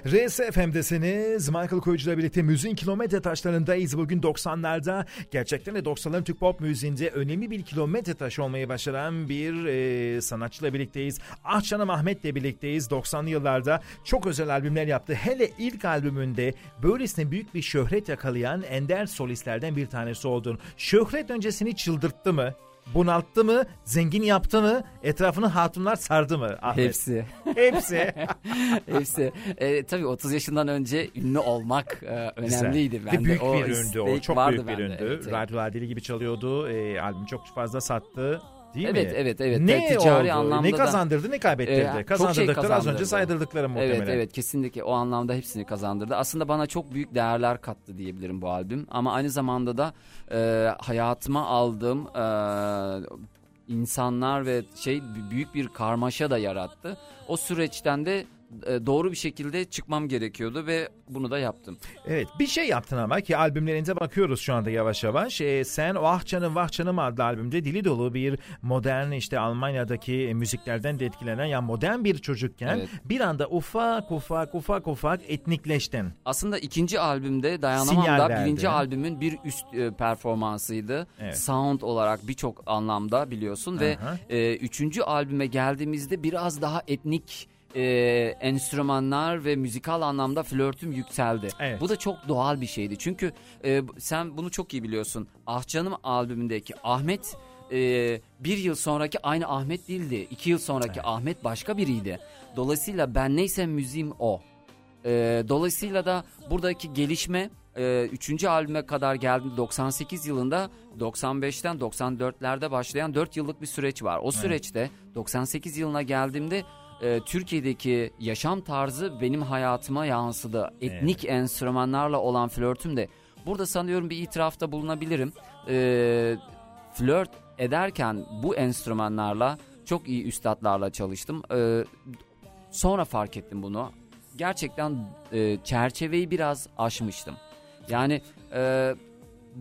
RSFM'desiniz. Michael Koyucu'la birlikte müziğin kilometre taşlarındayız. Bugün 90'larda gerçekten de 90'ların Türk pop müziğinde önemli bir kilometre taşı olmayı başaran bir e, sanatçıyla birlikteyiz. Ahşanım Ahmet'le birlikteyiz. 90'lı yıllarda çok özel albümler yaptı. Hele ilk albümünde böylesine büyük bir şöhret yakalayan ender solistlerden bir tanesi oldun. Şöhret öncesini çıldırttı mı? Bunalttı mı? Zengin yaptı mı? Etrafını hatunlar sardı mı? Ahmet? Hepsi. Hepsi. Hepsi. E, tabii 30 yaşından önce ünlü olmak e, önemliydi. Güzel. Ve büyük o bir ündü o. Çok büyük bir ündü. Evet, evet. Radyolar deli gibi çalıyordu. E, albüm çok fazla sattı. Değil Evet, mi? evet, evet. Ne Ticari oldu? anlamda ne da- kazandırdı ne kaybettirdi? Ee, çok şey Kazandırdıkları az önce saydırdıkları muhtemelen. Evet evet kesinlikle o anlamda hepsini kazandırdı. Aslında bana çok büyük değerler kattı diyebilirim bu albüm. Ama aynı zamanda da e, hayatıma aldığım e, insanlar ve şey büyük bir karmaşa da yarattı. O süreçten de e, doğru bir şekilde çıkmam gerekiyordu ve bunu da yaptım. Evet bir şey yaptın ama ki albümlerinize bakıyoruz şu anda yavaş yavaş. Ee, sen o Ah Canım Vah Canım adlı albümde dili dolu bir modern işte Almanya'daki e, müziklerden de etkilenen ya modern bir çocukken Evet. bir anda ufak ufak ufak ufak etnikleştin. Aslında ikinci albümde Dayanamam Sinyal da verdi. birinci albümün bir üst e, performansıydı. Evet. Sound olarak birçok anlamda biliyorsun ve Aha. e, üçüncü albüme geldiğimizde biraz daha etnik e, enstrümanlar ve müzikal anlamda flörtüm yükseldi. Evet. Bu da çok doğal bir şeydi. Çünkü e, sen bunu çok iyi biliyorsun. Ah Canım albümündeki Ahmet e, bir yıl sonraki aynı Ahmet değildi. İki yıl sonraki Ahmet başka biriydi. Dolayısıyla ben neysem müziğim o. E, dolayısıyla da buradaki gelişme e, üçüncü albüme kadar geldi 98 yılında 95'ten 94'lerde başlayan 4 yıllık bir süreç var. O süreçte 98 yılına geldiğimde e, Türkiye'deki yaşam tarzı benim hayatıma yansıdı. Etnik enstrümanlarla olan flörtüm de burada sanıyorum bir itirafta bulunabilirim. E, flört ederken bu enstrümanlarla çok iyi üstadlarla çalıştım. E, sonra fark ettim bunu. Gerçekten e, çerçeveyi biraz aşmıştım. Yani e,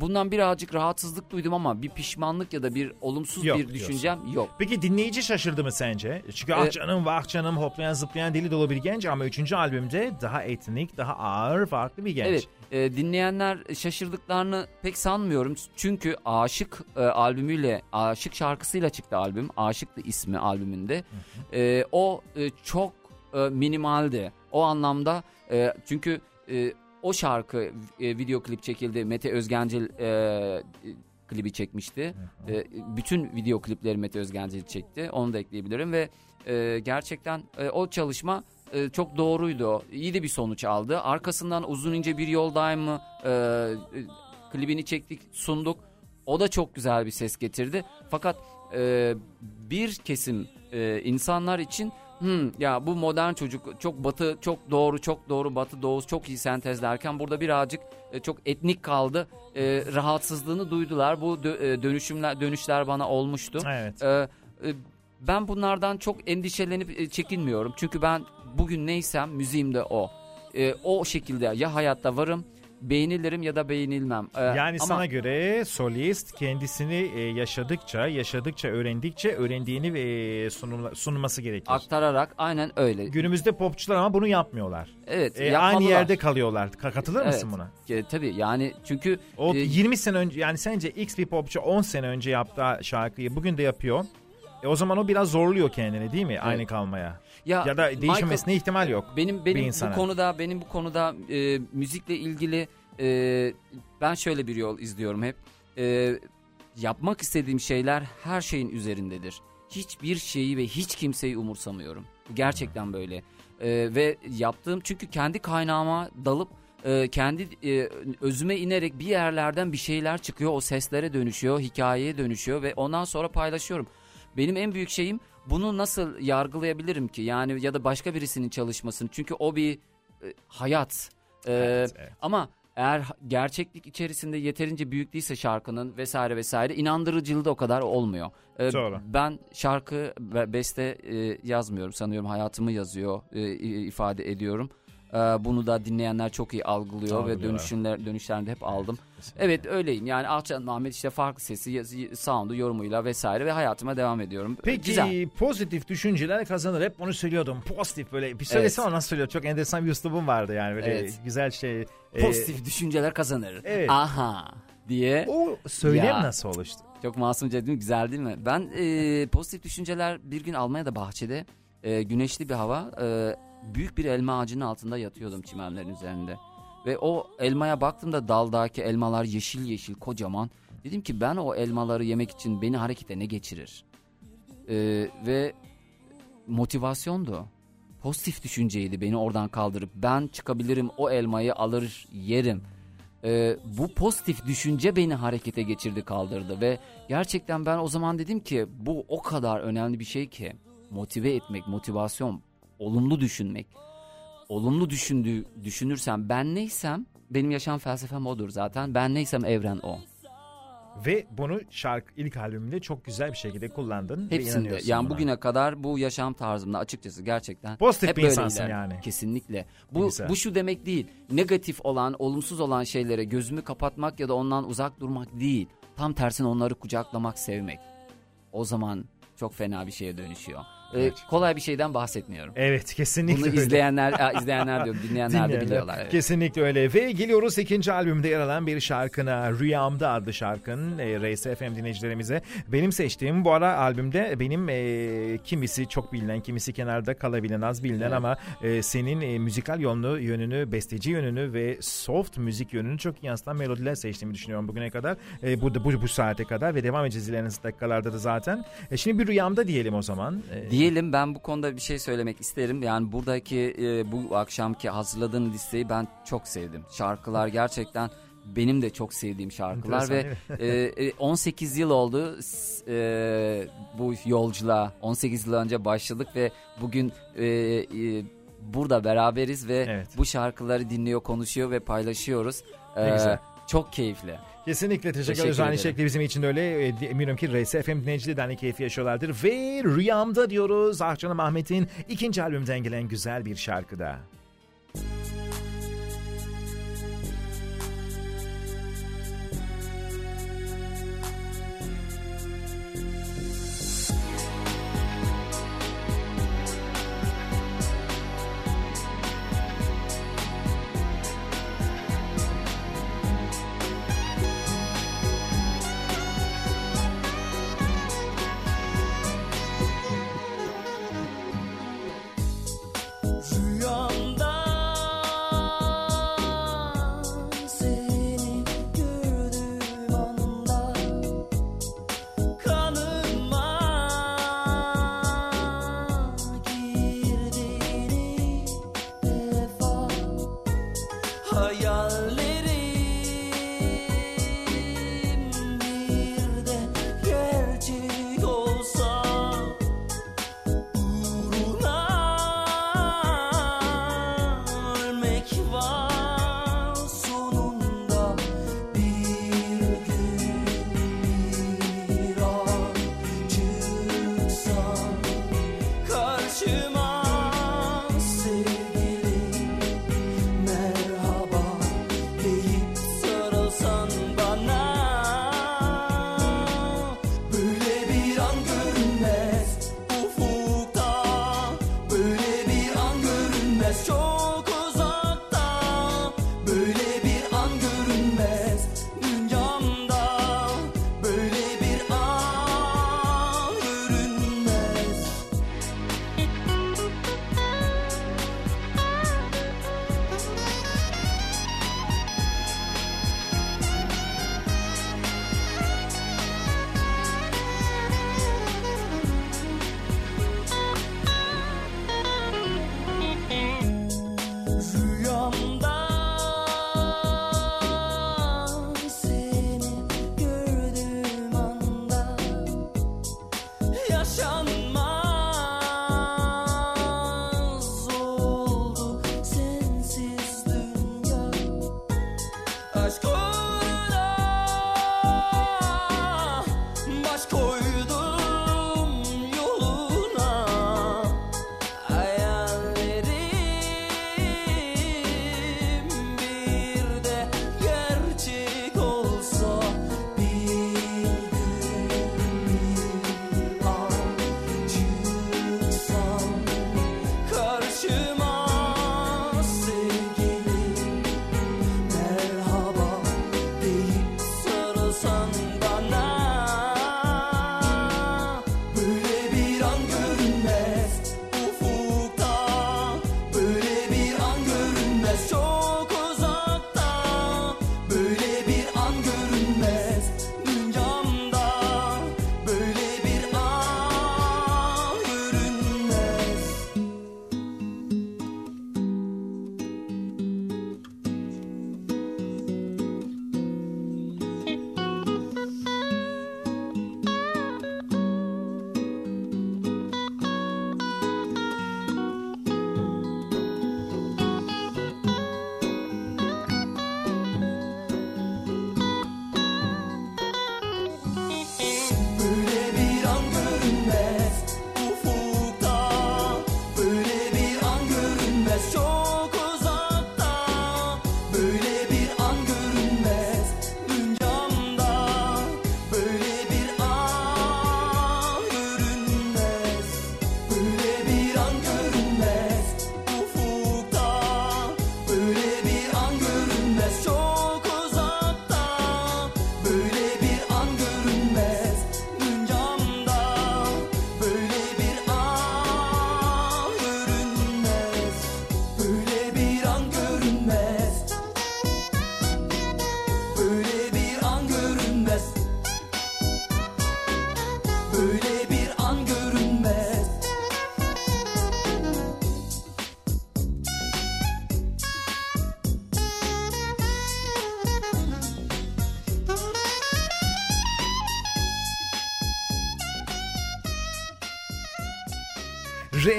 bundan birazcık rahatsızlık duydum ama bir pişmanlık ya da bir olumsuz Yok bir diyorsun. düşüncem yok. Peki dinleyici şaşırdı mı sence? Çünkü ah Ee, canım vah canım hoplayan zıplayan dili dolu bir genç ama üçüncü albümde daha etnik daha ağır farklı bir genç. Evet e, dinleyenler şaşırdıklarını pek sanmıyorum. Çünkü Aşık e, albümüyle Aşık şarkısıyla çıktı albüm. Aşıktı ismi albümünde. E, o e, çok e, minimaldi. O anlamda e, çünkü e, o şarkı e, video klip çekildi. Mete Özgencil e, klibi çekmişti. E, bütün video klipleri Mete Özgencil çekti. Onu da ekleyebilirim ve e, gerçekten e, o çalışma e, çok doğruydu. İyi de bir sonuç aldı. Arkasından uzun ince bir yoldayım e, e, klibini çektik, sunduk. O da çok güzel bir ses getirdi. Fakat e, bir kesim e, insanlar için "Hmm, ya bu modern çocuk çok batı çok doğru çok doğru batı doğu çok iyi sentezlerken burada birazcık e, çok etnik kaldı. E, rahatsızlığını duydular. Bu dö- e, dönüşümler dönüşler bana olmuştu. Evet. Ee, e, ben bunlardan çok endişelenip e, çekinmiyorum. Çünkü ben bugün neysem müziğim de o. Ee, o şekilde ya hayatta varım, beğenilirim ya da beğenilmem. Ee, Yani ama sana göre solist kendisini e, yaşadıkça, yaşadıkça, öğrendikçe öğrendiğini ve sunumla- sunulması gerekir. aktararak aynen öyle. Günümüzde popçular ama bunu yapmıyorlar. Evet, E, yapmalılar. aynı yerde kalıyorlar. Ka- Katılır mısın Evet. buna? E, tabii yani çünkü O e, 20 sene önce yani sence X bir popçu 10 sene önce yaptığı şarkıyı bugün de yapıyor. E o zaman o biraz zorluyor kendini değil mi? Aynı kalmaya. ya, Ya da Michael- değişmemesine ihtimal yok. Benim bir benim bu insana. konuda benim bu konuda e, müzikle ilgili e, ben şöyle bir yol izliyorum hep. E, yapmak istediğim şeyler her şeyin üzerindedir. Hiçbir şeyi ve hiç kimseyi umursamıyorum. Gerçekten böyle. E, ve yaptığım çünkü kendi kaynağıma dalıp e, kendi e, özüme inerek bir yerlerden bir şeyler çıkıyor. O seslere dönüşüyor, hikayeye dönüşüyor ve ondan sonra paylaşıyorum. Benim en büyük şeyim bunu nasıl yargılayabilirim ki? Yani ya da başka birisinin çalışmasını. Çünkü o bir e, hayat. E, Evet, evet. Ama eğer gerçeklik içerisinde yeterince büyük değilse şarkının vesaire vesaire inandırıcılığı da o kadar olmuyor. E, Doğru. Ben şarkı ve beste e, yazmıyorum sanıyorum hayatımı yazıyor e, ifade ediyorum. Ee, bunu da dinleyenler çok iyi algılıyor ve Algılıyorlar. dönüşümler dönüşlerinde hep aldım. Evet öyleyim. Yani Ahçan Ahmet işte farklı sesi, yazı- sound'u, yorumuyla vesaire ve hayatıma devam ediyorum. Peki Güzel. pozitif düşünceler kazanır. Hep bunu söylüyordum. Pozitif böyle. Bir söylesene nasıl söylüyor. Çok enteresan bir üslubun vardı yani. Böyle Evet. güzel şey. e, Pozitif düşünceler kazanır. evet. Aha diye. o söylem Ya. nasıl oluştu? Çok masumca değil mi? Güzel değil mi? Ben e, pozitif düşünceler bir gün Almanya'da bahçede e, güneşli bir hava e, büyük bir elma ağacının altında yatıyordum çimenlerin üzerinde. Ve o elmaya baktığımda daldaki elmalar yeşil yeşil kocaman. Dedim ki ben o elmaları yemek için beni harekete ne geçirir? E, ve motivasyondu. Pozitif düşünceydi beni oradan kaldırıp ben çıkabilirim o elmayı alır yerim. Ee, bu pozitif düşünce beni harekete geçirdi kaldırdı ve gerçekten ben o zaman dedim ki bu o kadar önemli bir şey ki motive etmek motivasyon olumlu düşünmek olumlu düşündüğü düşünürsem ben neysem benim yaşam felsefem odur zaten ben neysem evren o Ve bunu şarkı ilk albümünde çok güzel bir şekilde kullandın. hepsinde yani buna. bugüne kadar bu yaşam tarzımda açıkçası gerçekten Pozitif hep bir insansın ilerledim. yani. kesinlikle bu güzel. bu şu demek değil negatif olan olumsuz olan şeylere gözümü kapatmak ya da ondan uzak durmak değil tam tersine onları kucaklamak sevmek o zaman çok fena bir şeye dönüşüyor Ee, kolay bir şeyden bahsetmiyorum Evet kesinlikle bunu öyle. izleyenler izleyenler diyorum dinleyenler de Dinleyenler. biliyorlar evet. Kesinlikle öyle. Ve geliyoruz ikinci albümde yer alan bir şarkına. Rüyamda adlı şarkın. E, Race FM dinleyicilerimize. Benim seçtiğim bu ara albümde benim e, kimisi çok bilinen, kimisi kenarda kalabilen, az bilinen Evet. ama e, senin e, müzikal yönünü, yönünü, besteci yönünü ve soft müzik yönünü çok yansıtan melodiler seçtiğimi düşünüyorum bugüne kadar. E, bu, bu, bu saate kadar ve devam edeceğiz ilerleyen dakikalarda da zaten. E, şimdi bir rüyamda diyelim o zaman. E, Diyelim ben bu konuda bir şey söylemek isterim. Yani buradaki e, bu akşamki hazırladığın listeyi ben çok sevdim. Şarkılar gerçekten benim de çok sevdiğim şarkılar ve Enteresan, e, e, 18 yıl oldu e, bu yolculuğa. 18 yıl önce başladık ve bugün e, e, burada beraberiz ve Evet. bu şarkıları dinliyor, konuşuyor ve paylaşıyoruz. Ne E, güzel. Çok keyifli. Kesinlikle teşekkür, Teşekkür ederiz. Aynı şekilde bizim için de öyle. E, Eminim ki RS FM dinleyicileri de aynı keyfi yaşıyorlardır. Ve Rüyamda diyoruz Ahcanım Ahmet'in ikinci albümden gelen güzel bir şarkıda.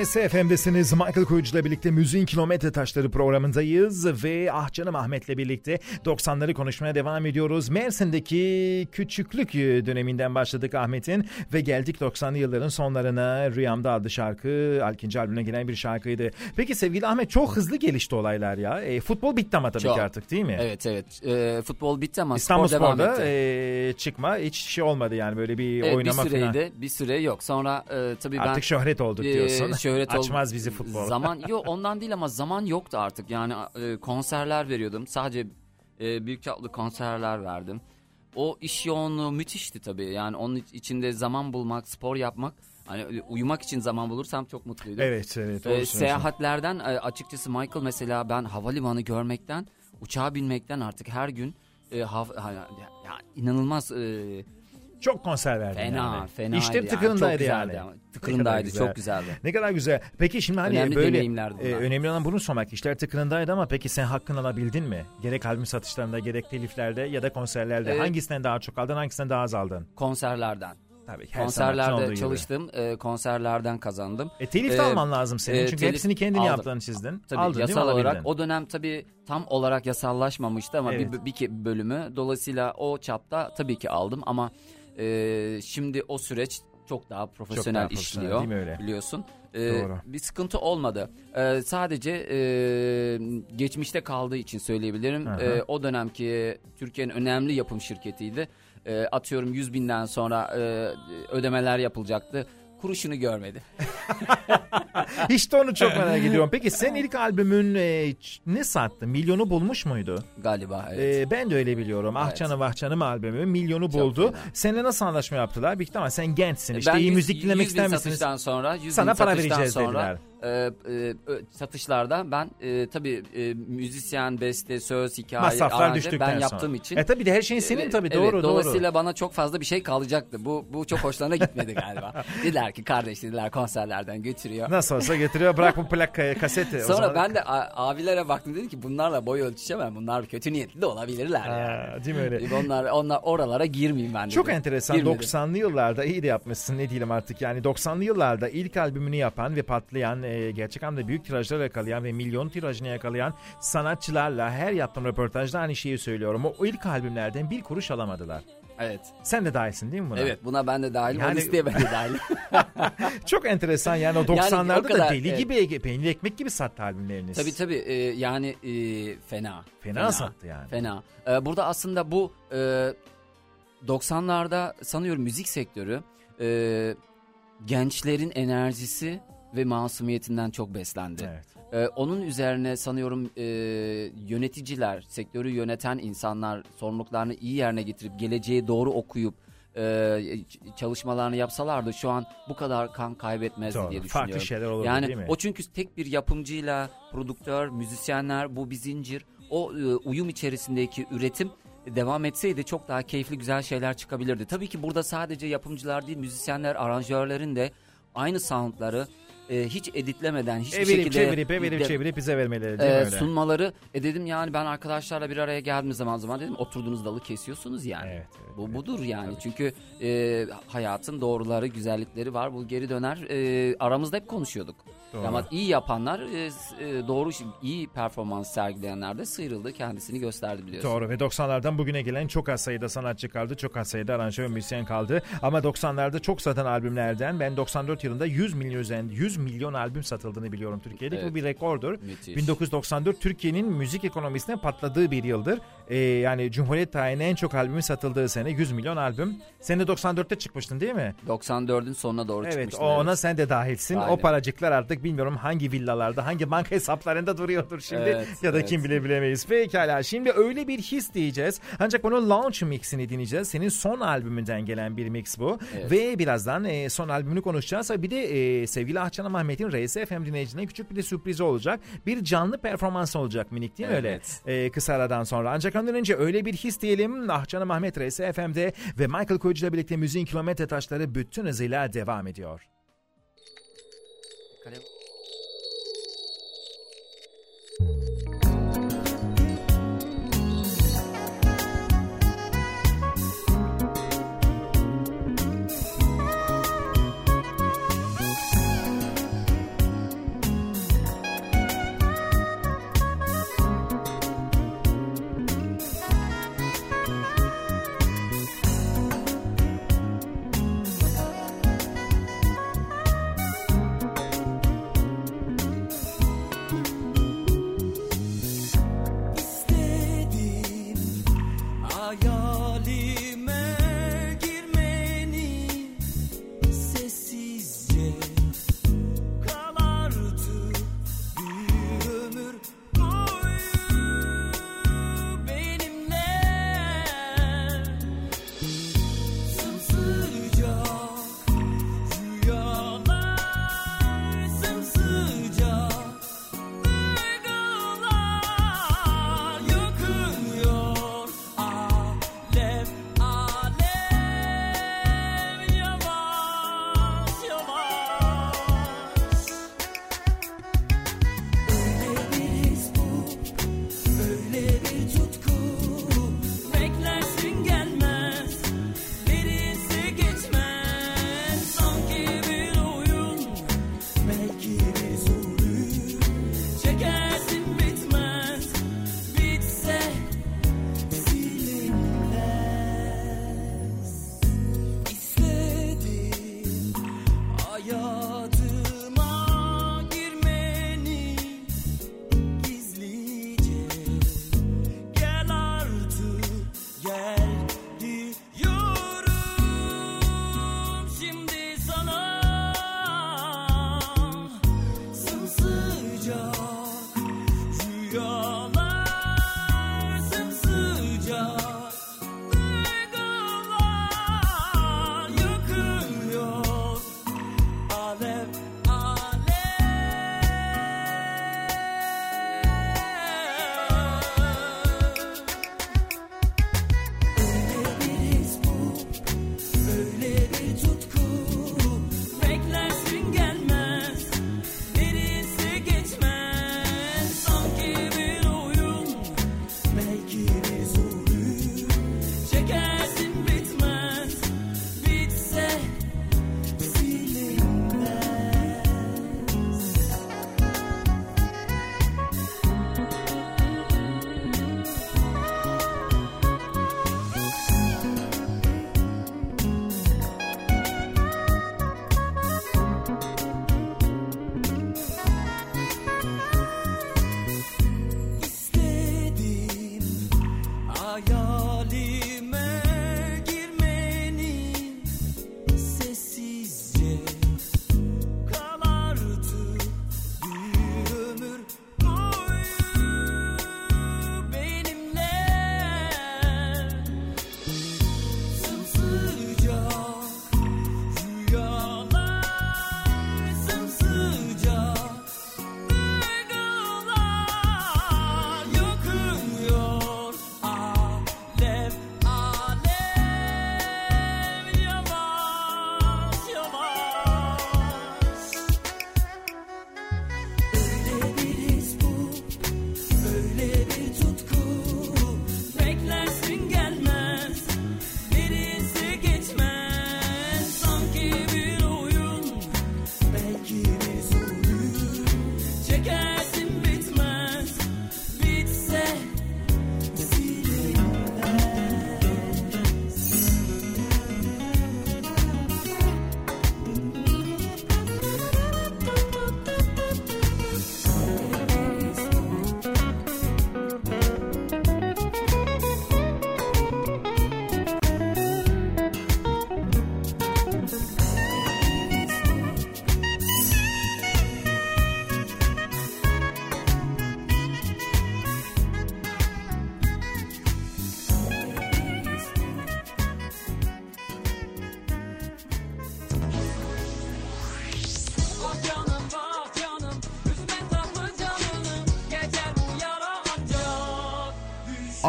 RSFM'desiniz. Michael Koyucu ile birlikte Müziğin Kilometre Taşları programındayız ve ah canım Ahmet'le birlikte 90'ları konuşmaya devam ediyoruz. Mersin'deki küçüklük döneminden başladık Ahmet'in ve geldik 90'lı yılların sonlarına. Rüyamda adlı şarkı Alkinci albümüne gelen bir şarkıydı. Peki sevgili Ahmet çok hızlı gelişti olaylar ya. E, futbol bitti ama tabii Çok. ki artık değil mi? Evet evet. Ee, futbol bitti ama İstanbul spor devam etti. e, çıkma hiç şey olmadı yani böyle bir Evet, bir oynama falan. süreydi. Bir süre yok. Sonra e, tabii ben Artık şöhret olduk e, diyorsun. şöhret Açmaz bizi futbol. Zaman yok ondan değil ama zaman yoktu artık. Yani e, konserler veriyordum. Sadece e, büyük çaplı konserler verdim. O iş yoğunluğu müthişti tabii. Yani onun iç- içinde zaman bulmak, spor yapmak, hani uyumak için zaman bulursam çok mutluydum. Evet evet. Ee, seyahatlerden e, açıkçası Michael mesela ben havalimanı görmekten, uçağa binmekten artık her gün e, hav- ha- ya, ya inanılmaz e, Çok konser verdin fena yani. fena İşte tıkırındaydı yani. Kadar Tıkırındaydı çok güzeldi. Ne kadar güzel. Peki şimdi hani Önemli böyle e, önemli olan bunu sormak. İşler tıkırındaydı ama peki sen hakkını alabildin mi? Gerek albüm satışlarında gerek teliflerde ya da konserlerde. Evet. Hangisinden daha çok aldın hangisinden daha az aldın? Konserlerden. Tabii her Konserlerde çalıştım. e, konserlerden kazandım. E, telif de Ee, alman lazım senin. e, Çünkü telif hepsini kendin aldım. yaptın çizdin. Tabii Aldın yasal olarak o dönem tabii tam olarak yasallaşmamıştı ama Evet. bir, bir ke- bölümü dolayısıyla o çapta tabii ki aldım ama e, şimdi o süreç çok daha profesyonel, daha profesyonel, işliyor değil mi öyle? biliyorsun. E, Doğru. Bir sıkıntı olmadı. E, sadece e, geçmişte kaldığı için söyleyebilirim. E, o dönemki Türkiye'nin önemli yapım şirketiydi. E, atıyorum 100 binden sonra e, ödemeler yapılacaktı. Kuruşunu görmedi. İşte onu çok merak ediyorum. Peki sen ilk albümün e, ne sattı? Milyonu bulmuş muydu? Galiba evet. Ee, ben de öyle biliyorum. Evet. Canım Ah Canım albümü milyonu Çok buldu. fena. Seninle nasıl anlaşma yaptılar? Büyük ama sen gençsin. İşte Ben iyi müzik dinlemek 100 bin ister misiniz? satıştan sonra 100 Sana para vereceğiz sonra, dediler. E, e, satışlarda ben e, tabii e, müzisyen, beste, söz, hikaye, Masraflar aranje ben sonra. yaptığım için. E tabii de her şeyin senin Evet, tabii evet, doğru doğru. Dolayısıyla bana çok fazla bir şey kalacaktı. Bu bu çok hoşlarına gitmedi galiba. dediler ki kardeş dediler konserlerden götürüyor. Nasıl olsa getiriyor bırak bu plak e, kaseti. Sonra zaman- ben de a- abilere baktım dedim ki bunlarla boy ölçüşemem. Bunlar kötü niyetli de olabilirler yani. Ha, değil mi öyle? Onlar onlar oralara girmeyeyim ben dedim. Çok enteresan. Girmedim. 90'lı yıllarda iyi de yapmışsın ne diyelim artık. Yani 90'lı yıllarda ilk albümünü yapan ve patlayan, e, gerçek anlamda büyük tirajlar yakalayan ve milyon tirajını yakalayan sanatçılarla her yaptığım röportajda aynı şeyi söylüyorum. O ilk albümlerden bir kuruş alamadılar. Evet. Sen de dahilsin değil mi buna? Evet buna ben de dahilim. Yani- O listeye ben de dahilim. Çok enteresan yani o o 90'larda da kadar, deli evet. gibi peynir ekmek gibi sattı albümleriniz. tabii tabii e, yani e, fena. Fena sattı yani. Fena. E, burada aslında bu e, 90'larda sanıyorum müzik sektörü e, gençlerin enerjisi ve masumiyetinden çok beslendi. Evet. E, onun üzerine sanıyorum e, yöneticiler, sektörü yöneten insanlar sorumluluklarını iyi yerine getirip geleceğe doğru okuyup e, çalışmalarını yapsalardı şu an bu kadar kan kaybetmezdi Doğru. diye düşünüyorum. Farklı şeyler olurdu yani değil mi? o çünkü tek bir yapımcıyla prodüktör, müzisyenler bu bir zincir. O e, uyum içerisindeki üretim devam etseydi çok daha keyifli güzel şeyler çıkabilirdi. Tabii ki burada sadece yapımcılar değil müzisyenler, aranjörlerin de aynı soundları e, hiç editlemeden hiçbir Evirip şekilde çevirip evirip de- çevirip bize vermeleri değil e, mi öyle? sunmaları e dedim yani ben arkadaşlarla bir araya geldiğim zaman zaman dedim oturduğunuz dalı kesiyorsunuz yani. Evet, evet, Bu evet. budur yani. Çünkü e, hayatın doğruları, güzellikleri var. Bu geri döner. E, aramızda hep konuşuyorduk. Doğru. Ama iyi yapanlar, e, e, doğru iyi performans sergileyenler de sıyrıldı, kendisini gösterdi biliyorsun. Doğru ve 90'lardan bugüne gelen çok az sayıda sanatçı kaldı. Çok az sayıda aranjör ve müzisyen kaldı. Ama 90'larda çok satan albümlerden ben 94 yılında 100 milyon üzerinde 100 milyon albüm satıldığını biliyorum Türkiye'de. Evet. Bu bir rekordur. Müthiş. 1994 Türkiye'nin müzik ekonomisine patladığı bir yıldır. Ee, yani Cumhuriyet tarihinin en çok albümü satıldığı sene 100 milyon albüm. Sen de 94'te çıkmıştın değil mi? 94'ün sonuna doğru Evet çıkmıştı. o- ona sen de dahilsin. O Aynen. paracıklar artık bilmiyorum hangi villalarda, hangi banka hesaplarında duruyordur şimdi Evet, ya da evet. kim bile bilemeyiz. Pekala şimdi öyle bir his diyeceğiz. Ancak bunun launch mixini dinleyeceğiz. Senin son albümünden gelen bir mix bu. Evet. Ve birazdan e, son albümünü konuşacağız. Bir de e, sevgili Ahçanam Ahmet'in RSFM dinleyicilerine küçük bir de sürprizi olacak. Bir canlı performans olacak minik değil mi Evet. öyle? E, kısa aradan sonra. Ancak ondan önce öyle bir his diyelim. Ahçanam Ahmet RSFM'de ve Michael Koyucu ile birlikte müziğin kilometre taşları bütün hızıyla devam ediyor.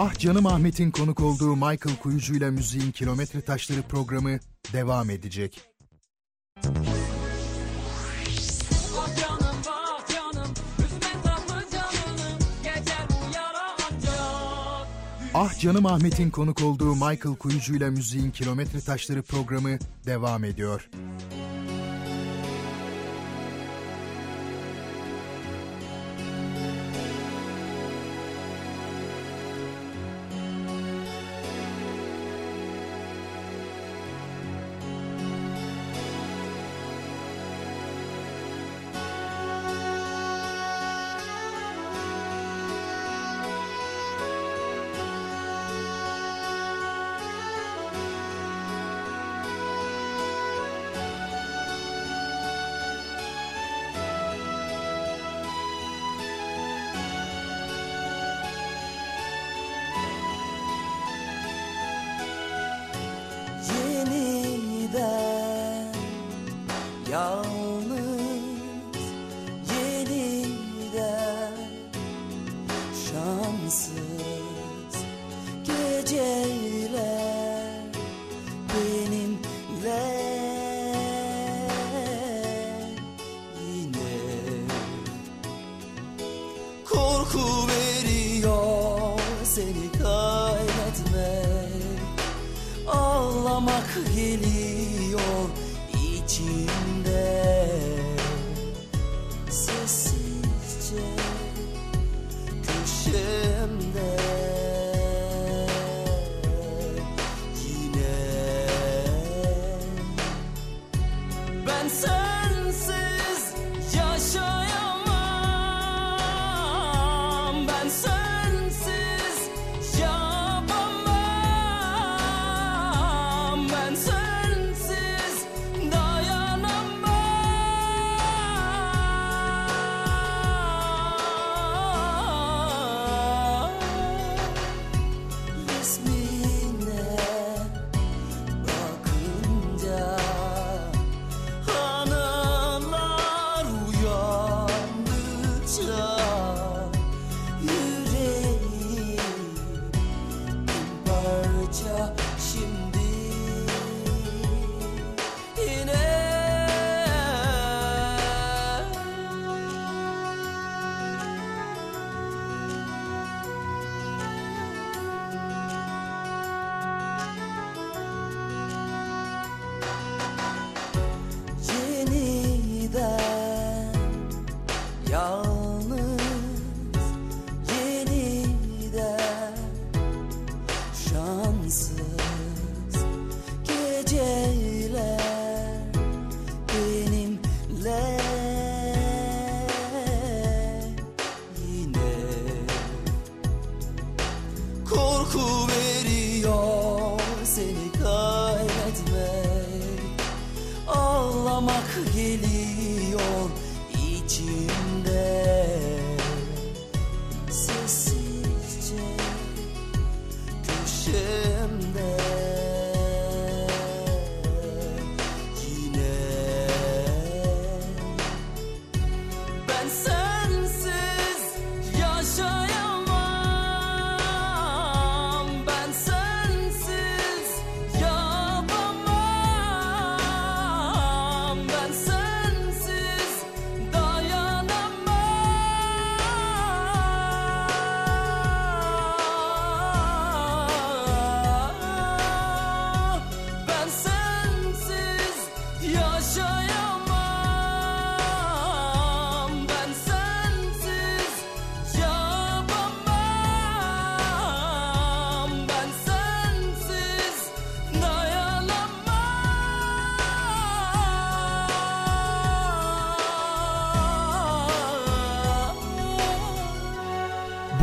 Ah Canım Ahmet'in konuk olduğu Michael Kuyucu ile Müziğin Kilometre Taşları programı devam edecek. Ah canım Ah Canım Ahmet'in konuk olduğu Michael Kuyucu ile Müziğin Kilometre Taşları programı devam ediyor.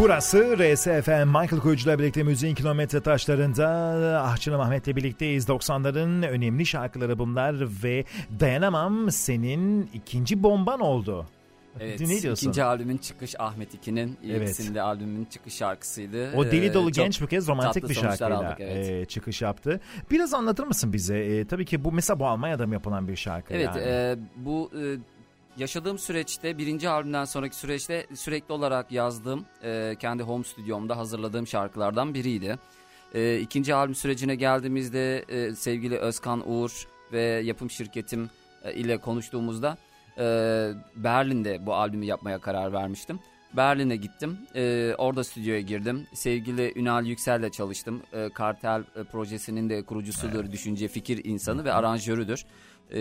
Burası RSFM Michael Kuyucu'la birlikte müziğin kilometre taşlarında Ahçılı Ahmet'le birlikteyiz. 90'ların önemli şarkıları bunlar ve Dayanamam senin ikinci bomban oldu. Evet, ne diyorsun? ikinci albümün çıkış Ahmet İki'nin ilk Evet. albümün çıkış şarkısıydı. O deli Ee, dolu çok genç bir kez romantik bir şarkıyla aldık, evet. e, çıkış yaptı. Biraz anlatır mısın bize? E, tabii ki bu mesela bu Almanya'da mı yapılan bir şarkı? Evet, yani? e, bu e, yaşadığım süreçte birinci albümden sonraki süreçte sürekli olarak yazdığım e, kendi home stüdyomda hazırladığım şarkılardan biriydi. E, ikinci albüm sürecine geldiğimizde e, sevgili Özkan Uğur ve yapım şirketim e, ile konuştuğumuzda e, Berlin'de bu albümü yapmaya karar vermiştim. Berlin'e gittim. E, orada stüdyoya girdim. Sevgili Ünal Yüksel'le çalıştım. E, Kartel e, projesinin de kurucusudur, düşünce fikir insanı ve aranjörüdür. E,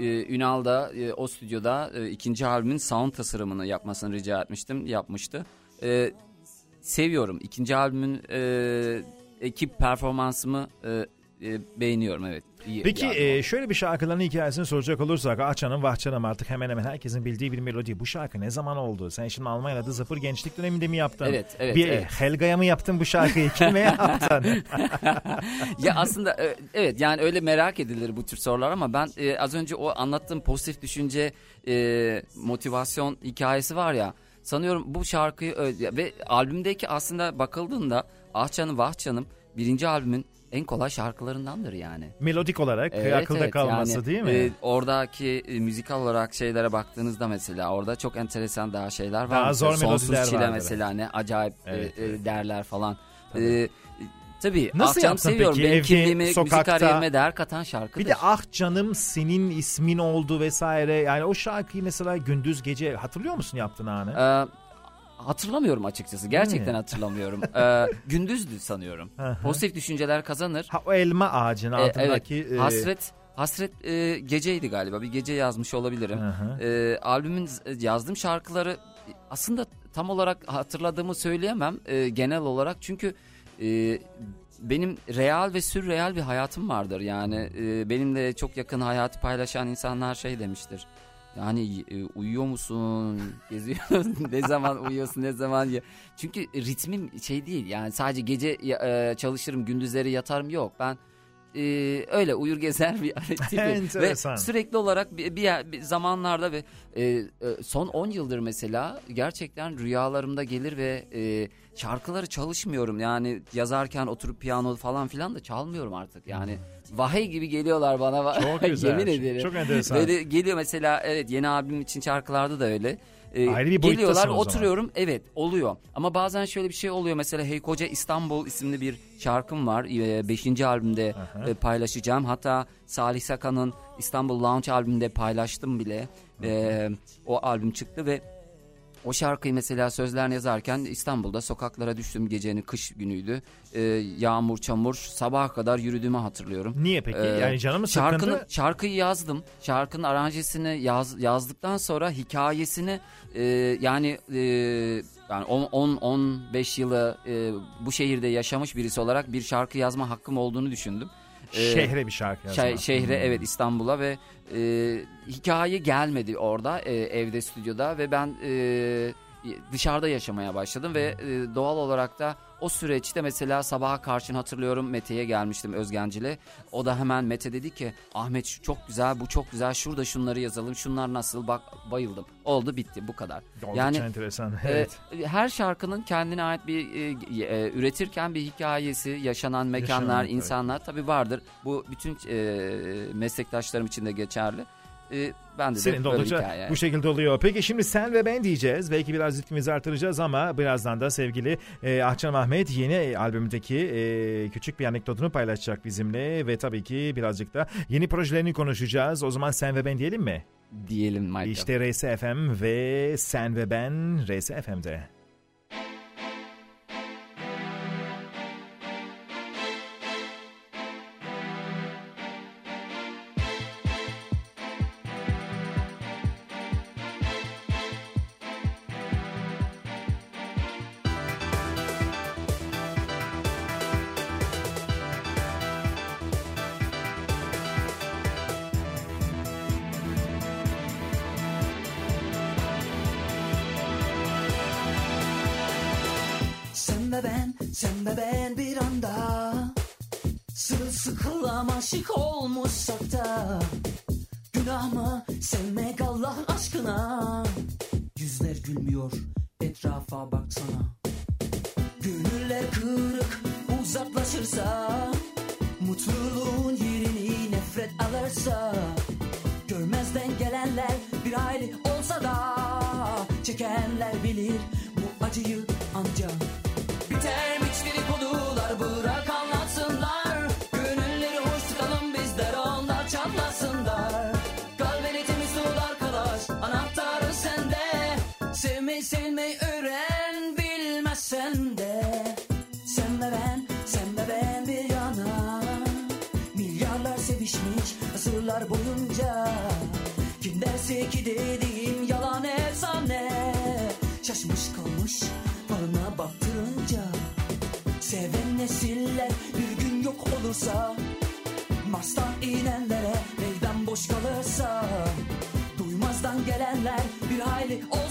e, Ünal da e, o stüdyoda e, ikinci albümün sound tasarımını yapmasını rica etmiştim. Yapmıştı. E, seviyorum. İkinci albümün e, ekip performansımı e, e, beğeniyorum evet. Peki yani. e, şöyle bir şarkıların hikayesini soracak olursak Ahçan'ım Vahçan'ım artık hemen hemen herkesin bildiği bir melodi. Bu şarkı ne zaman oldu? Sen şimdi Almanya'da Zıfır gençlik döneminde mi yaptın? Evet, evet, Bir evet. Helga'ya mı yaptın bu şarkıyı? Kime yaptın? ya aslında e, evet yani öyle merak edilir bu tür sorular ama ben e, az önce o anlattığım pozitif düşünce e, motivasyon hikayesi var ya sanıyorum bu şarkıyı ve albümdeki aslında bakıldığında Ah Canım Vah Canım birinci albümün en kolay şarkılarındandır yani. Melodik olarak Evet, akılda evet. kalması Yani, değil mi? e, oradaki e, müzikal olarak şeylere baktığınızda mesela orada çok enteresan daha şeyler var. Daha zor Sonsuz melodiler Çile vardır. mesela ne acayip e, Evet, e, evet. derler falan. Tabii. E, tabii. Nasıl ah canım yaptın seviyorum. peki? Benim Evde, kimliğime, müzik kariyerime değer katan şarkıdır. Bir de ah canım senin ismin oldu vesaire. Yani o şarkıyı mesela gündüz gece hatırlıyor musun yaptığın anı? Ee, hatırlamıyorum açıkçası. Gerçekten hatırlamıyorum. Ee, gündüzdü sanıyorum. Pozitif düşünceler kazanır. Ha, o elma ağacının Ee, altındaki... evet. e, Hasret Hasret e, geceydi galiba. Bir gece yazmış olabilirim. Ee, albümün z- yazdığım şarkıları aslında tam olarak hatırladığımı söyleyemem e, genel olarak çünkü e, benim real ve sürreal bir hayatım vardır yani e, benimle çok yakın hayatı paylaşan insanlar şey demiştir yani e, uyuyor musun? Geziyorsun. Ne zaman uyuyorsun ne zaman ya? Çünkü ritmim şey değil. Yani sadece gece e, çalışırım gündüzleri yatarım yok. Ben e, öyle uyur gezer bir tipim ve sürekli olarak bir, bir, bir zamanlarda ve e, e, son 10 yıldır mesela gerçekten rüyalarımda gelir ve e, şarkıları çalışmıyorum. Yani yazarken oturup piyano falan filan da çalmıyorum artık. Yani vahiy gibi geliyorlar bana Çok güzel. yemin ederim Çok enteresan. Böyle geliyor mesela evet yeni albüm için şarkılarda da öyle. Ee, Ayrı bir Geliyorlar o zaman. oturuyorum evet oluyor. Ama bazen şöyle bir şey oluyor mesela Hey Koca İstanbul isimli bir şarkım var. 5. albümde Aha. e, paylaşacağım. Hatta Salih Sakan'ın İstanbul Lounge albümünde paylaştım bile. Ee, o albüm çıktı ve o şarkıyı mesela sözlerini yazarken İstanbul'da sokaklara düştüm gecenin kış günüydü. Ee, yağmur çamur sabaha kadar yürüdüğümü hatırlıyorum. Niye peki? Ee, yani canım mı sıkkındı? Şarkının, şarkıyı yazdım. Şarkının aranjesini yaz, yazdıktan sonra hikayesini e, yani e, yani 10-15 yılı e, bu şehirde yaşamış birisi olarak bir şarkı yazma hakkım olduğunu düşündüm. Ee, Şehre bir şarkı yazmak. Şe- şehre Hmm. evet İstanbul'a ve e, hikaye gelmedi orada e, evde stüdyoda ve ben e, dışarıda yaşamaya başladım ve e, doğal olarak da o süreçte mesela sabaha karşın hatırlıyorum Mete'ye gelmiştim Özgencil'e. O da hemen Mete dedi ki Ahmet şu çok güzel bu çok güzel şurada şunları yazalım şunlar nasıl bak bayıldım. Oldu bitti bu kadar. Oldukça yani enteresan. e, Evet. her şarkının kendine ait bir e, e, üretirken bir hikayesi, yaşanan mekanlar, Yaşanan, evet. insanlar tabii vardır. Bu bütün e, meslektaşlarım için de geçerli. E, ben de, Senin de oldukça hikaye. bu şekilde oluyor. Peki şimdi sen ve ben diyeceğiz. Belki biraz ritmimizi artıracağız ama birazdan da sevgili e, Ahçan Ahmet yeni albümündeki e, küçük bir anekdotunu paylaşacak bizimle. Ve tabii ki birazcık da yeni projelerini konuşacağız. O zaman sen ve ben diyelim mi? diyelim Michael. İşte RSFM ve sen ve ben RSFM'de. Bir hayli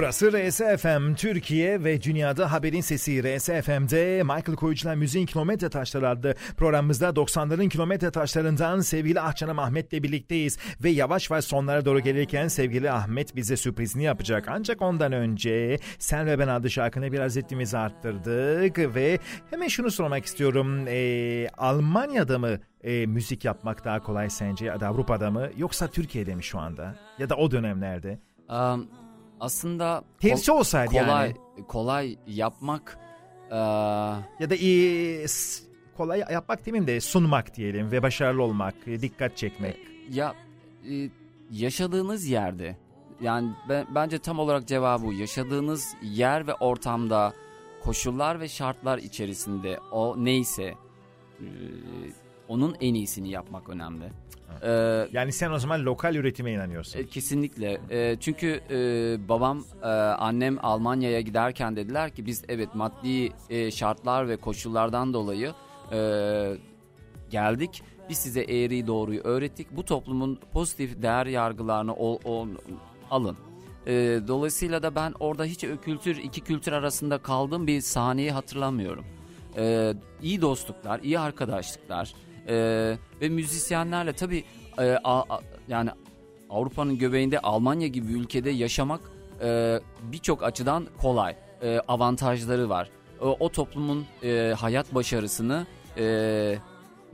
Burası RSFM Türkiye ve dünyada haberin sesi RSFM'de Michael Koyucu'la Müziğin Kilometre Taşları adlı programımızda 90'ların kilometre taşlarından sevgili Ahcan'ım Ahmet'le birlikteyiz ve yavaş yavaş sonlara doğru gelirken sevgili Ahmet bize sürprizini yapacak. Ancak ondan önce Sen ve Ben adlı şarkını biraz ritmimizi arttırdık ve hemen şunu sormak istiyorum. Ee, Almanya'da mı e, müzik yapmak daha kolay sence ya da Avrupa'da mı yoksa Türkiye'de mi şu anda ya da o dönemlerde? Am, aslında Tersi olsaydı kolay yani. kolay yapmak eee, Ya da iyi kolay yapmak demeyeyim de sunmak diyelim ve başarılı olmak, e, dikkat çekmek. ya e, yaşadığınız yerde yani ben, bence tam olarak cevabı bu. Yaşadığınız yer ve ortamda koşullar ve şartlar içerisinde o neyse e, onun en iyisini yapmak önemli. Eee Yani sen o zaman lokal üretime inanıyorsun. E, Kesinlikle. E, çünkü e, babam, e, annem Almanya'ya giderken dediler ki biz evet maddi e, şartlar ve koşullardan dolayı e, geldik. Biz size eğriyi doğruyu öğrettik. Bu toplumun pozitif değer yargılarını ol, ol- alın. E, dolayısıyla da ben orada hiç kültür iki kültür arasında kaldığım bir sahneyi hatırlamıyorum. E, iyi dostluklar, iyi arkadaşlıklar e, ve müzisyenlerle tabii e, yani Avrupa'nın göbeğinde Almanya gibi ülkede yaşamak e, birçok açıdan kolay. E, avantajları var. O, o toplumun e, hayat başarısını e,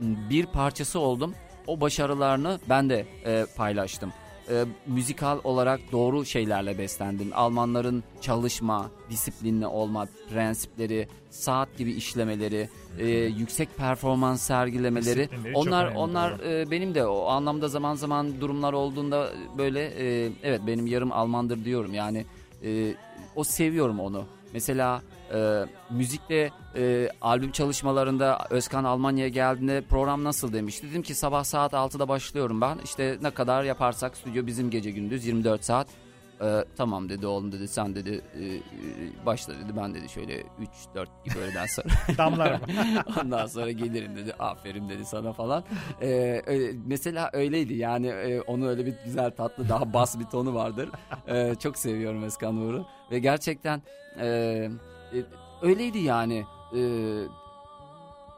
bir parçası oldum. O başarılarını ben de e, paylaştım. E, müzikal olarak doğru şeylerle beslendim. Almanların çalışma, disiplinli olma prensipleri, saat gibi işlemeleri, e, yüksek performans sergilemeleri. Disiplinleri Onlar onlar e, benim de o anlamda zaman zaman durumlar olduğunda böyle e, evet benim yarım Almandır diyorum. Yani e, o seviyorum onu. Mesela e, müzikte e, albüm çalışmalarında Özkan Almanya'ya geldiğinde program nasıl demiş. Dedim ki sabah saat 6'da başlıyorum ben. İşte ne kadar yaparsak stüdyo bizim gece gündüz 24 saat. Ee, tamam dedi oğlum dedi sen dedi e, e, başla dedi ben dedi şöyle 3-4 gibi öğleden sonra Damlar mı? ondan sonra gelirim dedi aferin dedi sana falan. Ee, öyle- mesela öyleydi yani e, onu öyle bir güzel tatlı daha bas bir tonu vardır. Ee, çok seviyorum Özkan Uğur'u ve gerçekten e, öyleydi yani. E,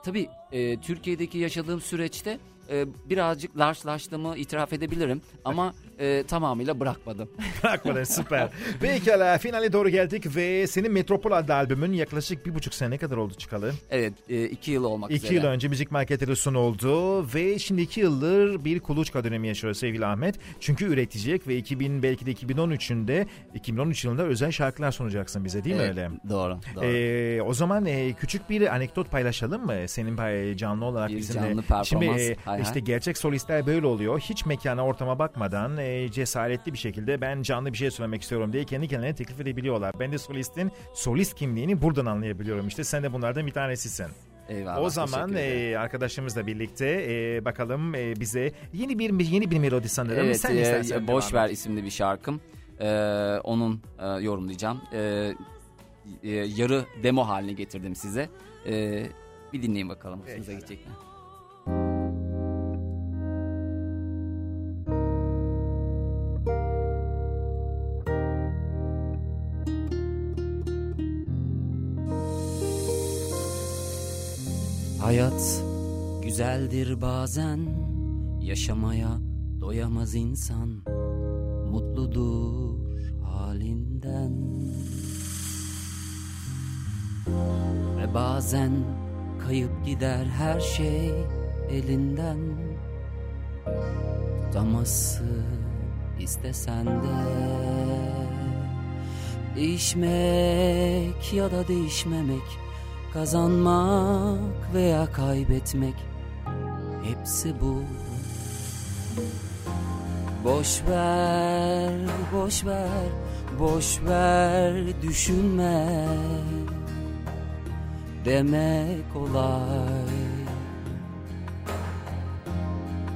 tabii e, Türkiye'deki yaşadığım süreçte e, birazcık large'laştığımı itiraf edebilirim ama e, tamamıyla bırakmadım. Bırakmadan süper. Pekala finale doğru geldik ve senin Metropol adlı albümün yaklaşık bir buçuk sene kadar oldu çıkalı. Evet e, iki yıl olmak İki üzere. yıl önce müzik marketleri sunuldu ve şimdi iki yıldır bir kuluçka dönemi yaşıyor sevgili Ahmet. Çünkü üretecek ve 2000 belki de 2013'ünde 2013 yılında özel şarkılar sunacaksın bize değil mi Evet, öyle? Doğru. doğru. Ee, o zaman e, küçük bir anekdot paylaşalım mı? Senin pay- canlı olarak Bir bizimle. canlı performans. Şimdi e, Hay işte hay. gerçek solistler böyle oluyor. Hiç mekana ortama bakmadan e, cesaretli bir şekilde ben canlı bir şey söylemek istiyorum diye kendi kendilerine teklif edebiliyorlar. Ben de solistin solist kimliğini buradan anlayabiliyorum. İşte sen de bunlardan bir tanesisin. Eyvallah. o zaman e, arkadaşımızla birlikte e, bakalım e, bize yeni bir yeni bir melodi sanırım. Evet, sen e, istersen Boş Ver isimli bir şarkım. Ee, onun e, yorumlayacağım. Ee, e, yarı demo haline getirdim size. Ee, bir dinleyin bakalım. Hoşunuza gidecek mi? Hayat güzeldir bazen Yaşamaya doyamaz insan Mutludur halinden. Ve bazen kayıp gider her şey elinden Tutamazsın istesen de Değişmek ya da değişmemek Kazanmak veya kaybetmek Hepsi bu. Boş ver, boş ver, boş ver düşünme. Demek kolay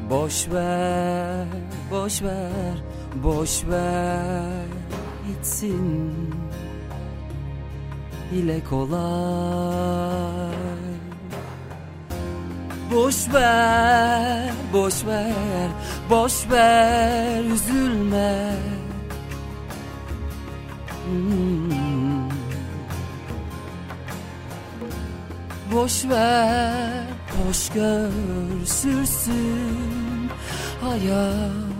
Boş ver, boş ver, boş ver gitsin ile kolay. Boş ver, boş ver, boş ver üzülme. Hmm. Boş ver, hoş gör sürsün hayat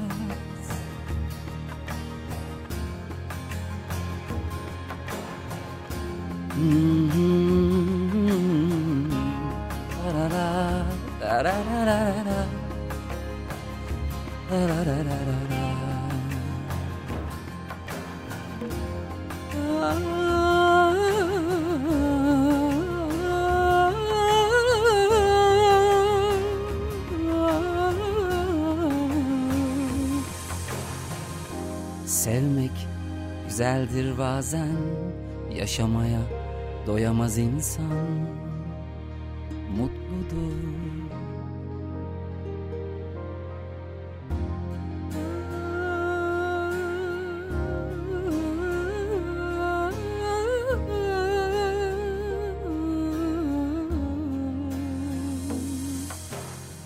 Sevmek güzeldir bazen Yaşamaya doyamaz insan Mutludur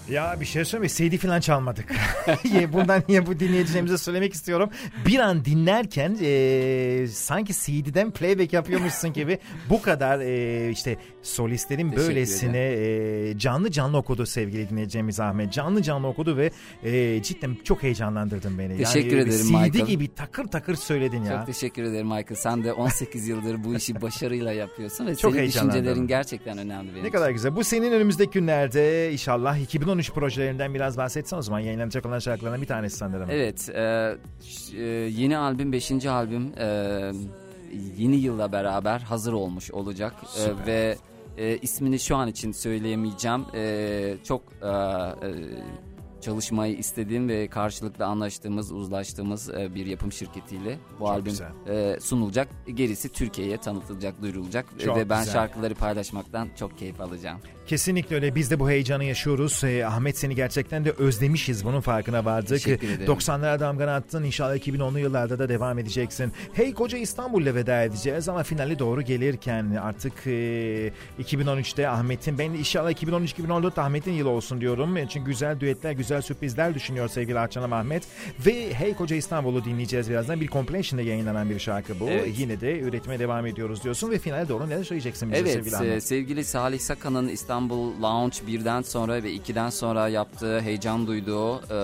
Ya bir şey söyleyeyim? CD falan çalmadık. Bundan niye bu dinleyicilerimize söylemek istiyorum. Bir an dinlerken e, sanki CD'den playback yapıyormuşsun gibi bu kadar e, işte solistlerin Teşekkür böylesine e, canlı canlı okudu sevgili dinleyeceğimiz Ahmet. Canlı canlı okudu ve e, cidden çok heyecanlandırdın beni. Teşekkür yani, ederim CD Michael. gibi takır takır söyledin ya. Çok teşekkür ederim Michael. Sen de 18 yıldır bu işi başarıyla yapıyorsun ve Çok senin düşüncelerin gerçekten önemli benim Ne kadar güzel. Bu senin önümüzdeki günlerde inşallah 2013 projelerinden biraz bahsetsen o zaman yayınlanacak olan şarkılardan bir tanesi sanırım. Evet, e, e, yeni albüm 5. albüm e, yeni yılla beraber hazır olmuş olacak E, ve e, ismini şu an için söyleyemeyeceğim. E, çok e, e, çalışmayı istediğim ve karşılıklı anlaştığımız, uzlaştığımız e, bir yapım şirketiyle bu albüm güzel. sunulacak. Gerisi Türkiye'ye tanıtılacak, duyurulacak Çok ve ben güzel. şarkıları paylaşmaktan çok keyif alacağım. Kesinlikle öyle. Biz de bu heyecanı yaşıyoruz. Ee, Ahmet seni gerçekten de özlemişiz. Bunun farkına vardık. Teşekkür ederim. 90'lara damganı attın. İnşallah 2010'lu yıllarda da devam edeceksin. Hey koca İstanbul'la veda edeceğiz ama finali doğru gelirken artık e, 2013'te Ahmet'in ben inşallah 2013-2014 Ahmet'in yılı olsun diyorum. Çünkü güzel düetler, güzel sürprizler düşünüyor sevgili Arçanım Ahmet. Ve Hey Koca İstanbul'u dinleyeceğiz birazdan. Bir compilation'da yayınlanan bir şarkı bu. Evet. Yine de üretime devam ediyoruz diyorsun ve finale doğru neler söyleyeceksin bize Evet sevgili e, Ahmet? sevgili Salih Sakan'ın İstanbul Lounge 1'den sonra ve 2'den sonra yaptığı heyecan duyduğu e,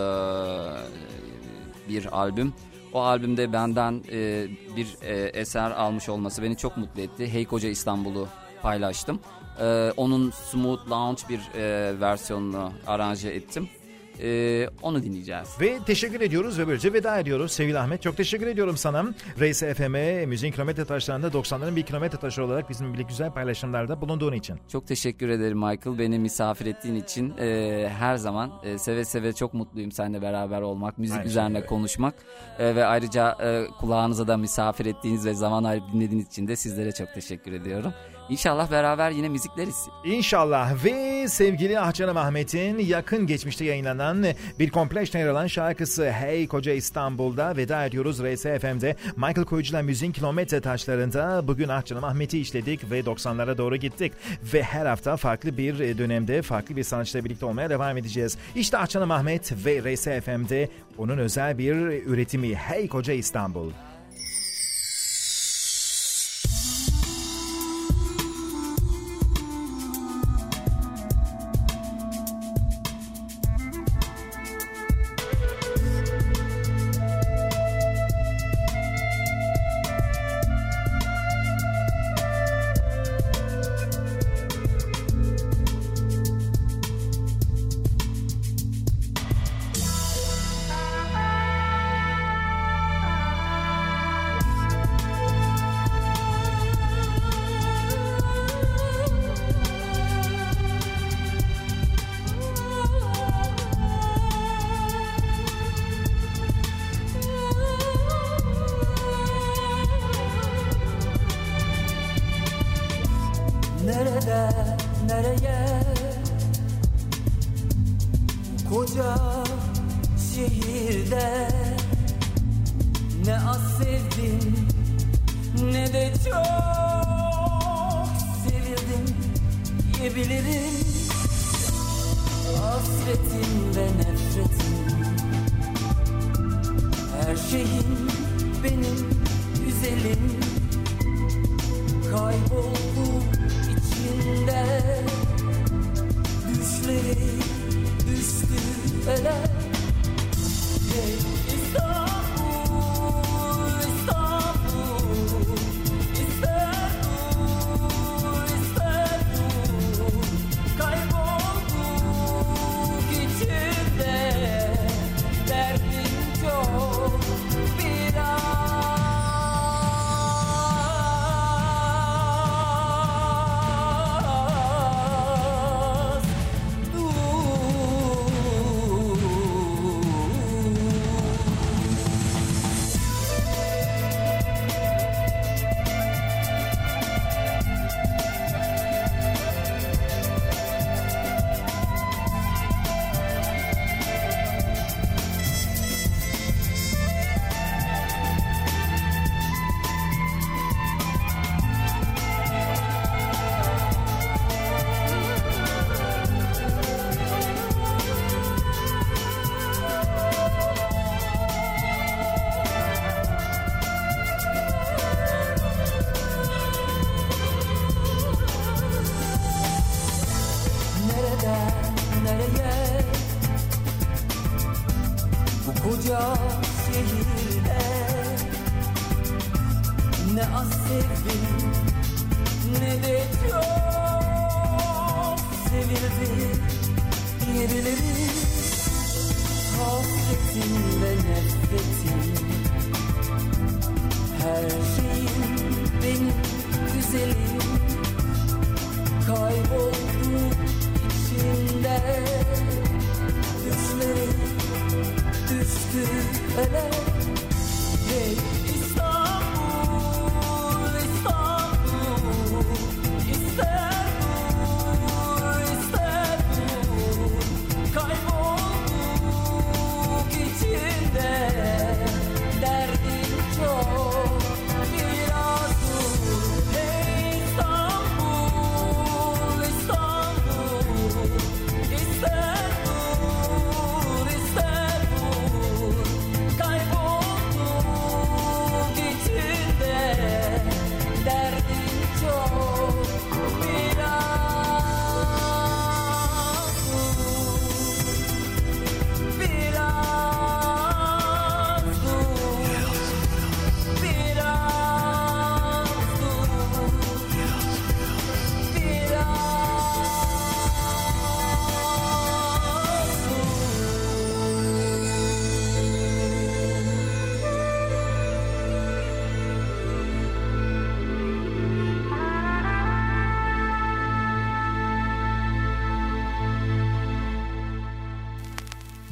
bir albüm. O albümde benden e, bir e, eser almış olması beni çok mutlu etti. Hey Koca İstanbul'u paylaştım. E, onun Smooth Lounge bir e, versiyonunu aranje ettim. E, onu dinleyeceğiz. Ve teşekkür ediyoruz ve böylece veda ediyoruz sevgili Ahmet. Çok teşekkür ediyorum sana. Reis FM'e müziğin kilometre taşlarında 90'ların bir kilometre taşı olarak bizim birlikte güzel paylaşımlarda bulunduğun için. Çok teşekkür ederim Michael. Beni misafir ettiğin için e, her zaman e, seve seve çok mutluyum seninle beraber olmak, müzik Aynı üzerine şekilde. konuşmak E, ve ayrıca e, kulağınıza da misafir ettiğiniz ve zaman ayırıp dinlediğiniz için de sizlere çok teşekkür ediyorum. İnşallah beraber yine müzikleriz. İnşallah ve sevgili Ahcanım Ahmet'in yakın geçmişte yayınlanan bir kompleksle yer alan şarkısı Hey Koca İstanbul'da veda ediyoruz Reis FM'de. Michael Koyucu'la müziğin kilometre taşlarında bugün Ahcanım Ahmet'i işledik ve 90'lara doğru gittik. Ve her hafta farklı bir dönemde farklı bir sanatçıyla birlikte olmaya devam edeceğiz. İşte Ahcanım Ahmet ve Reis FM'de onun özel bir üretimi Hey Koca İstanbul.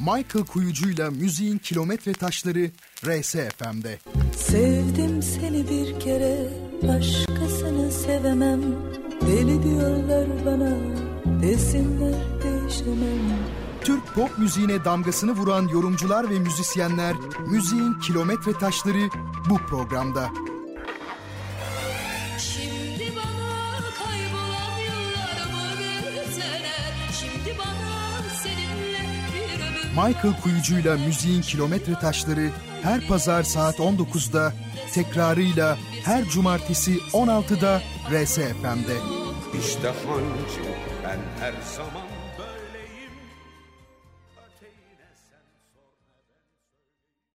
Michael Kuyucu'yla müziğin kilometre taşları RSFM'de. Sevdim seni bir kere başkasını sevemem Deli diyorlar bana desinler değişemem Türk pop müziğine damgasını vuran yorumcular ve müzisyenler müziğin kilometre taşları bu programda. Michael Kuyucu'yla müziğin kilometre taşları her pazar saat 19'da tekrarıyla her cumartesi 16'da RSFM'de. İşte hancı ben her zaman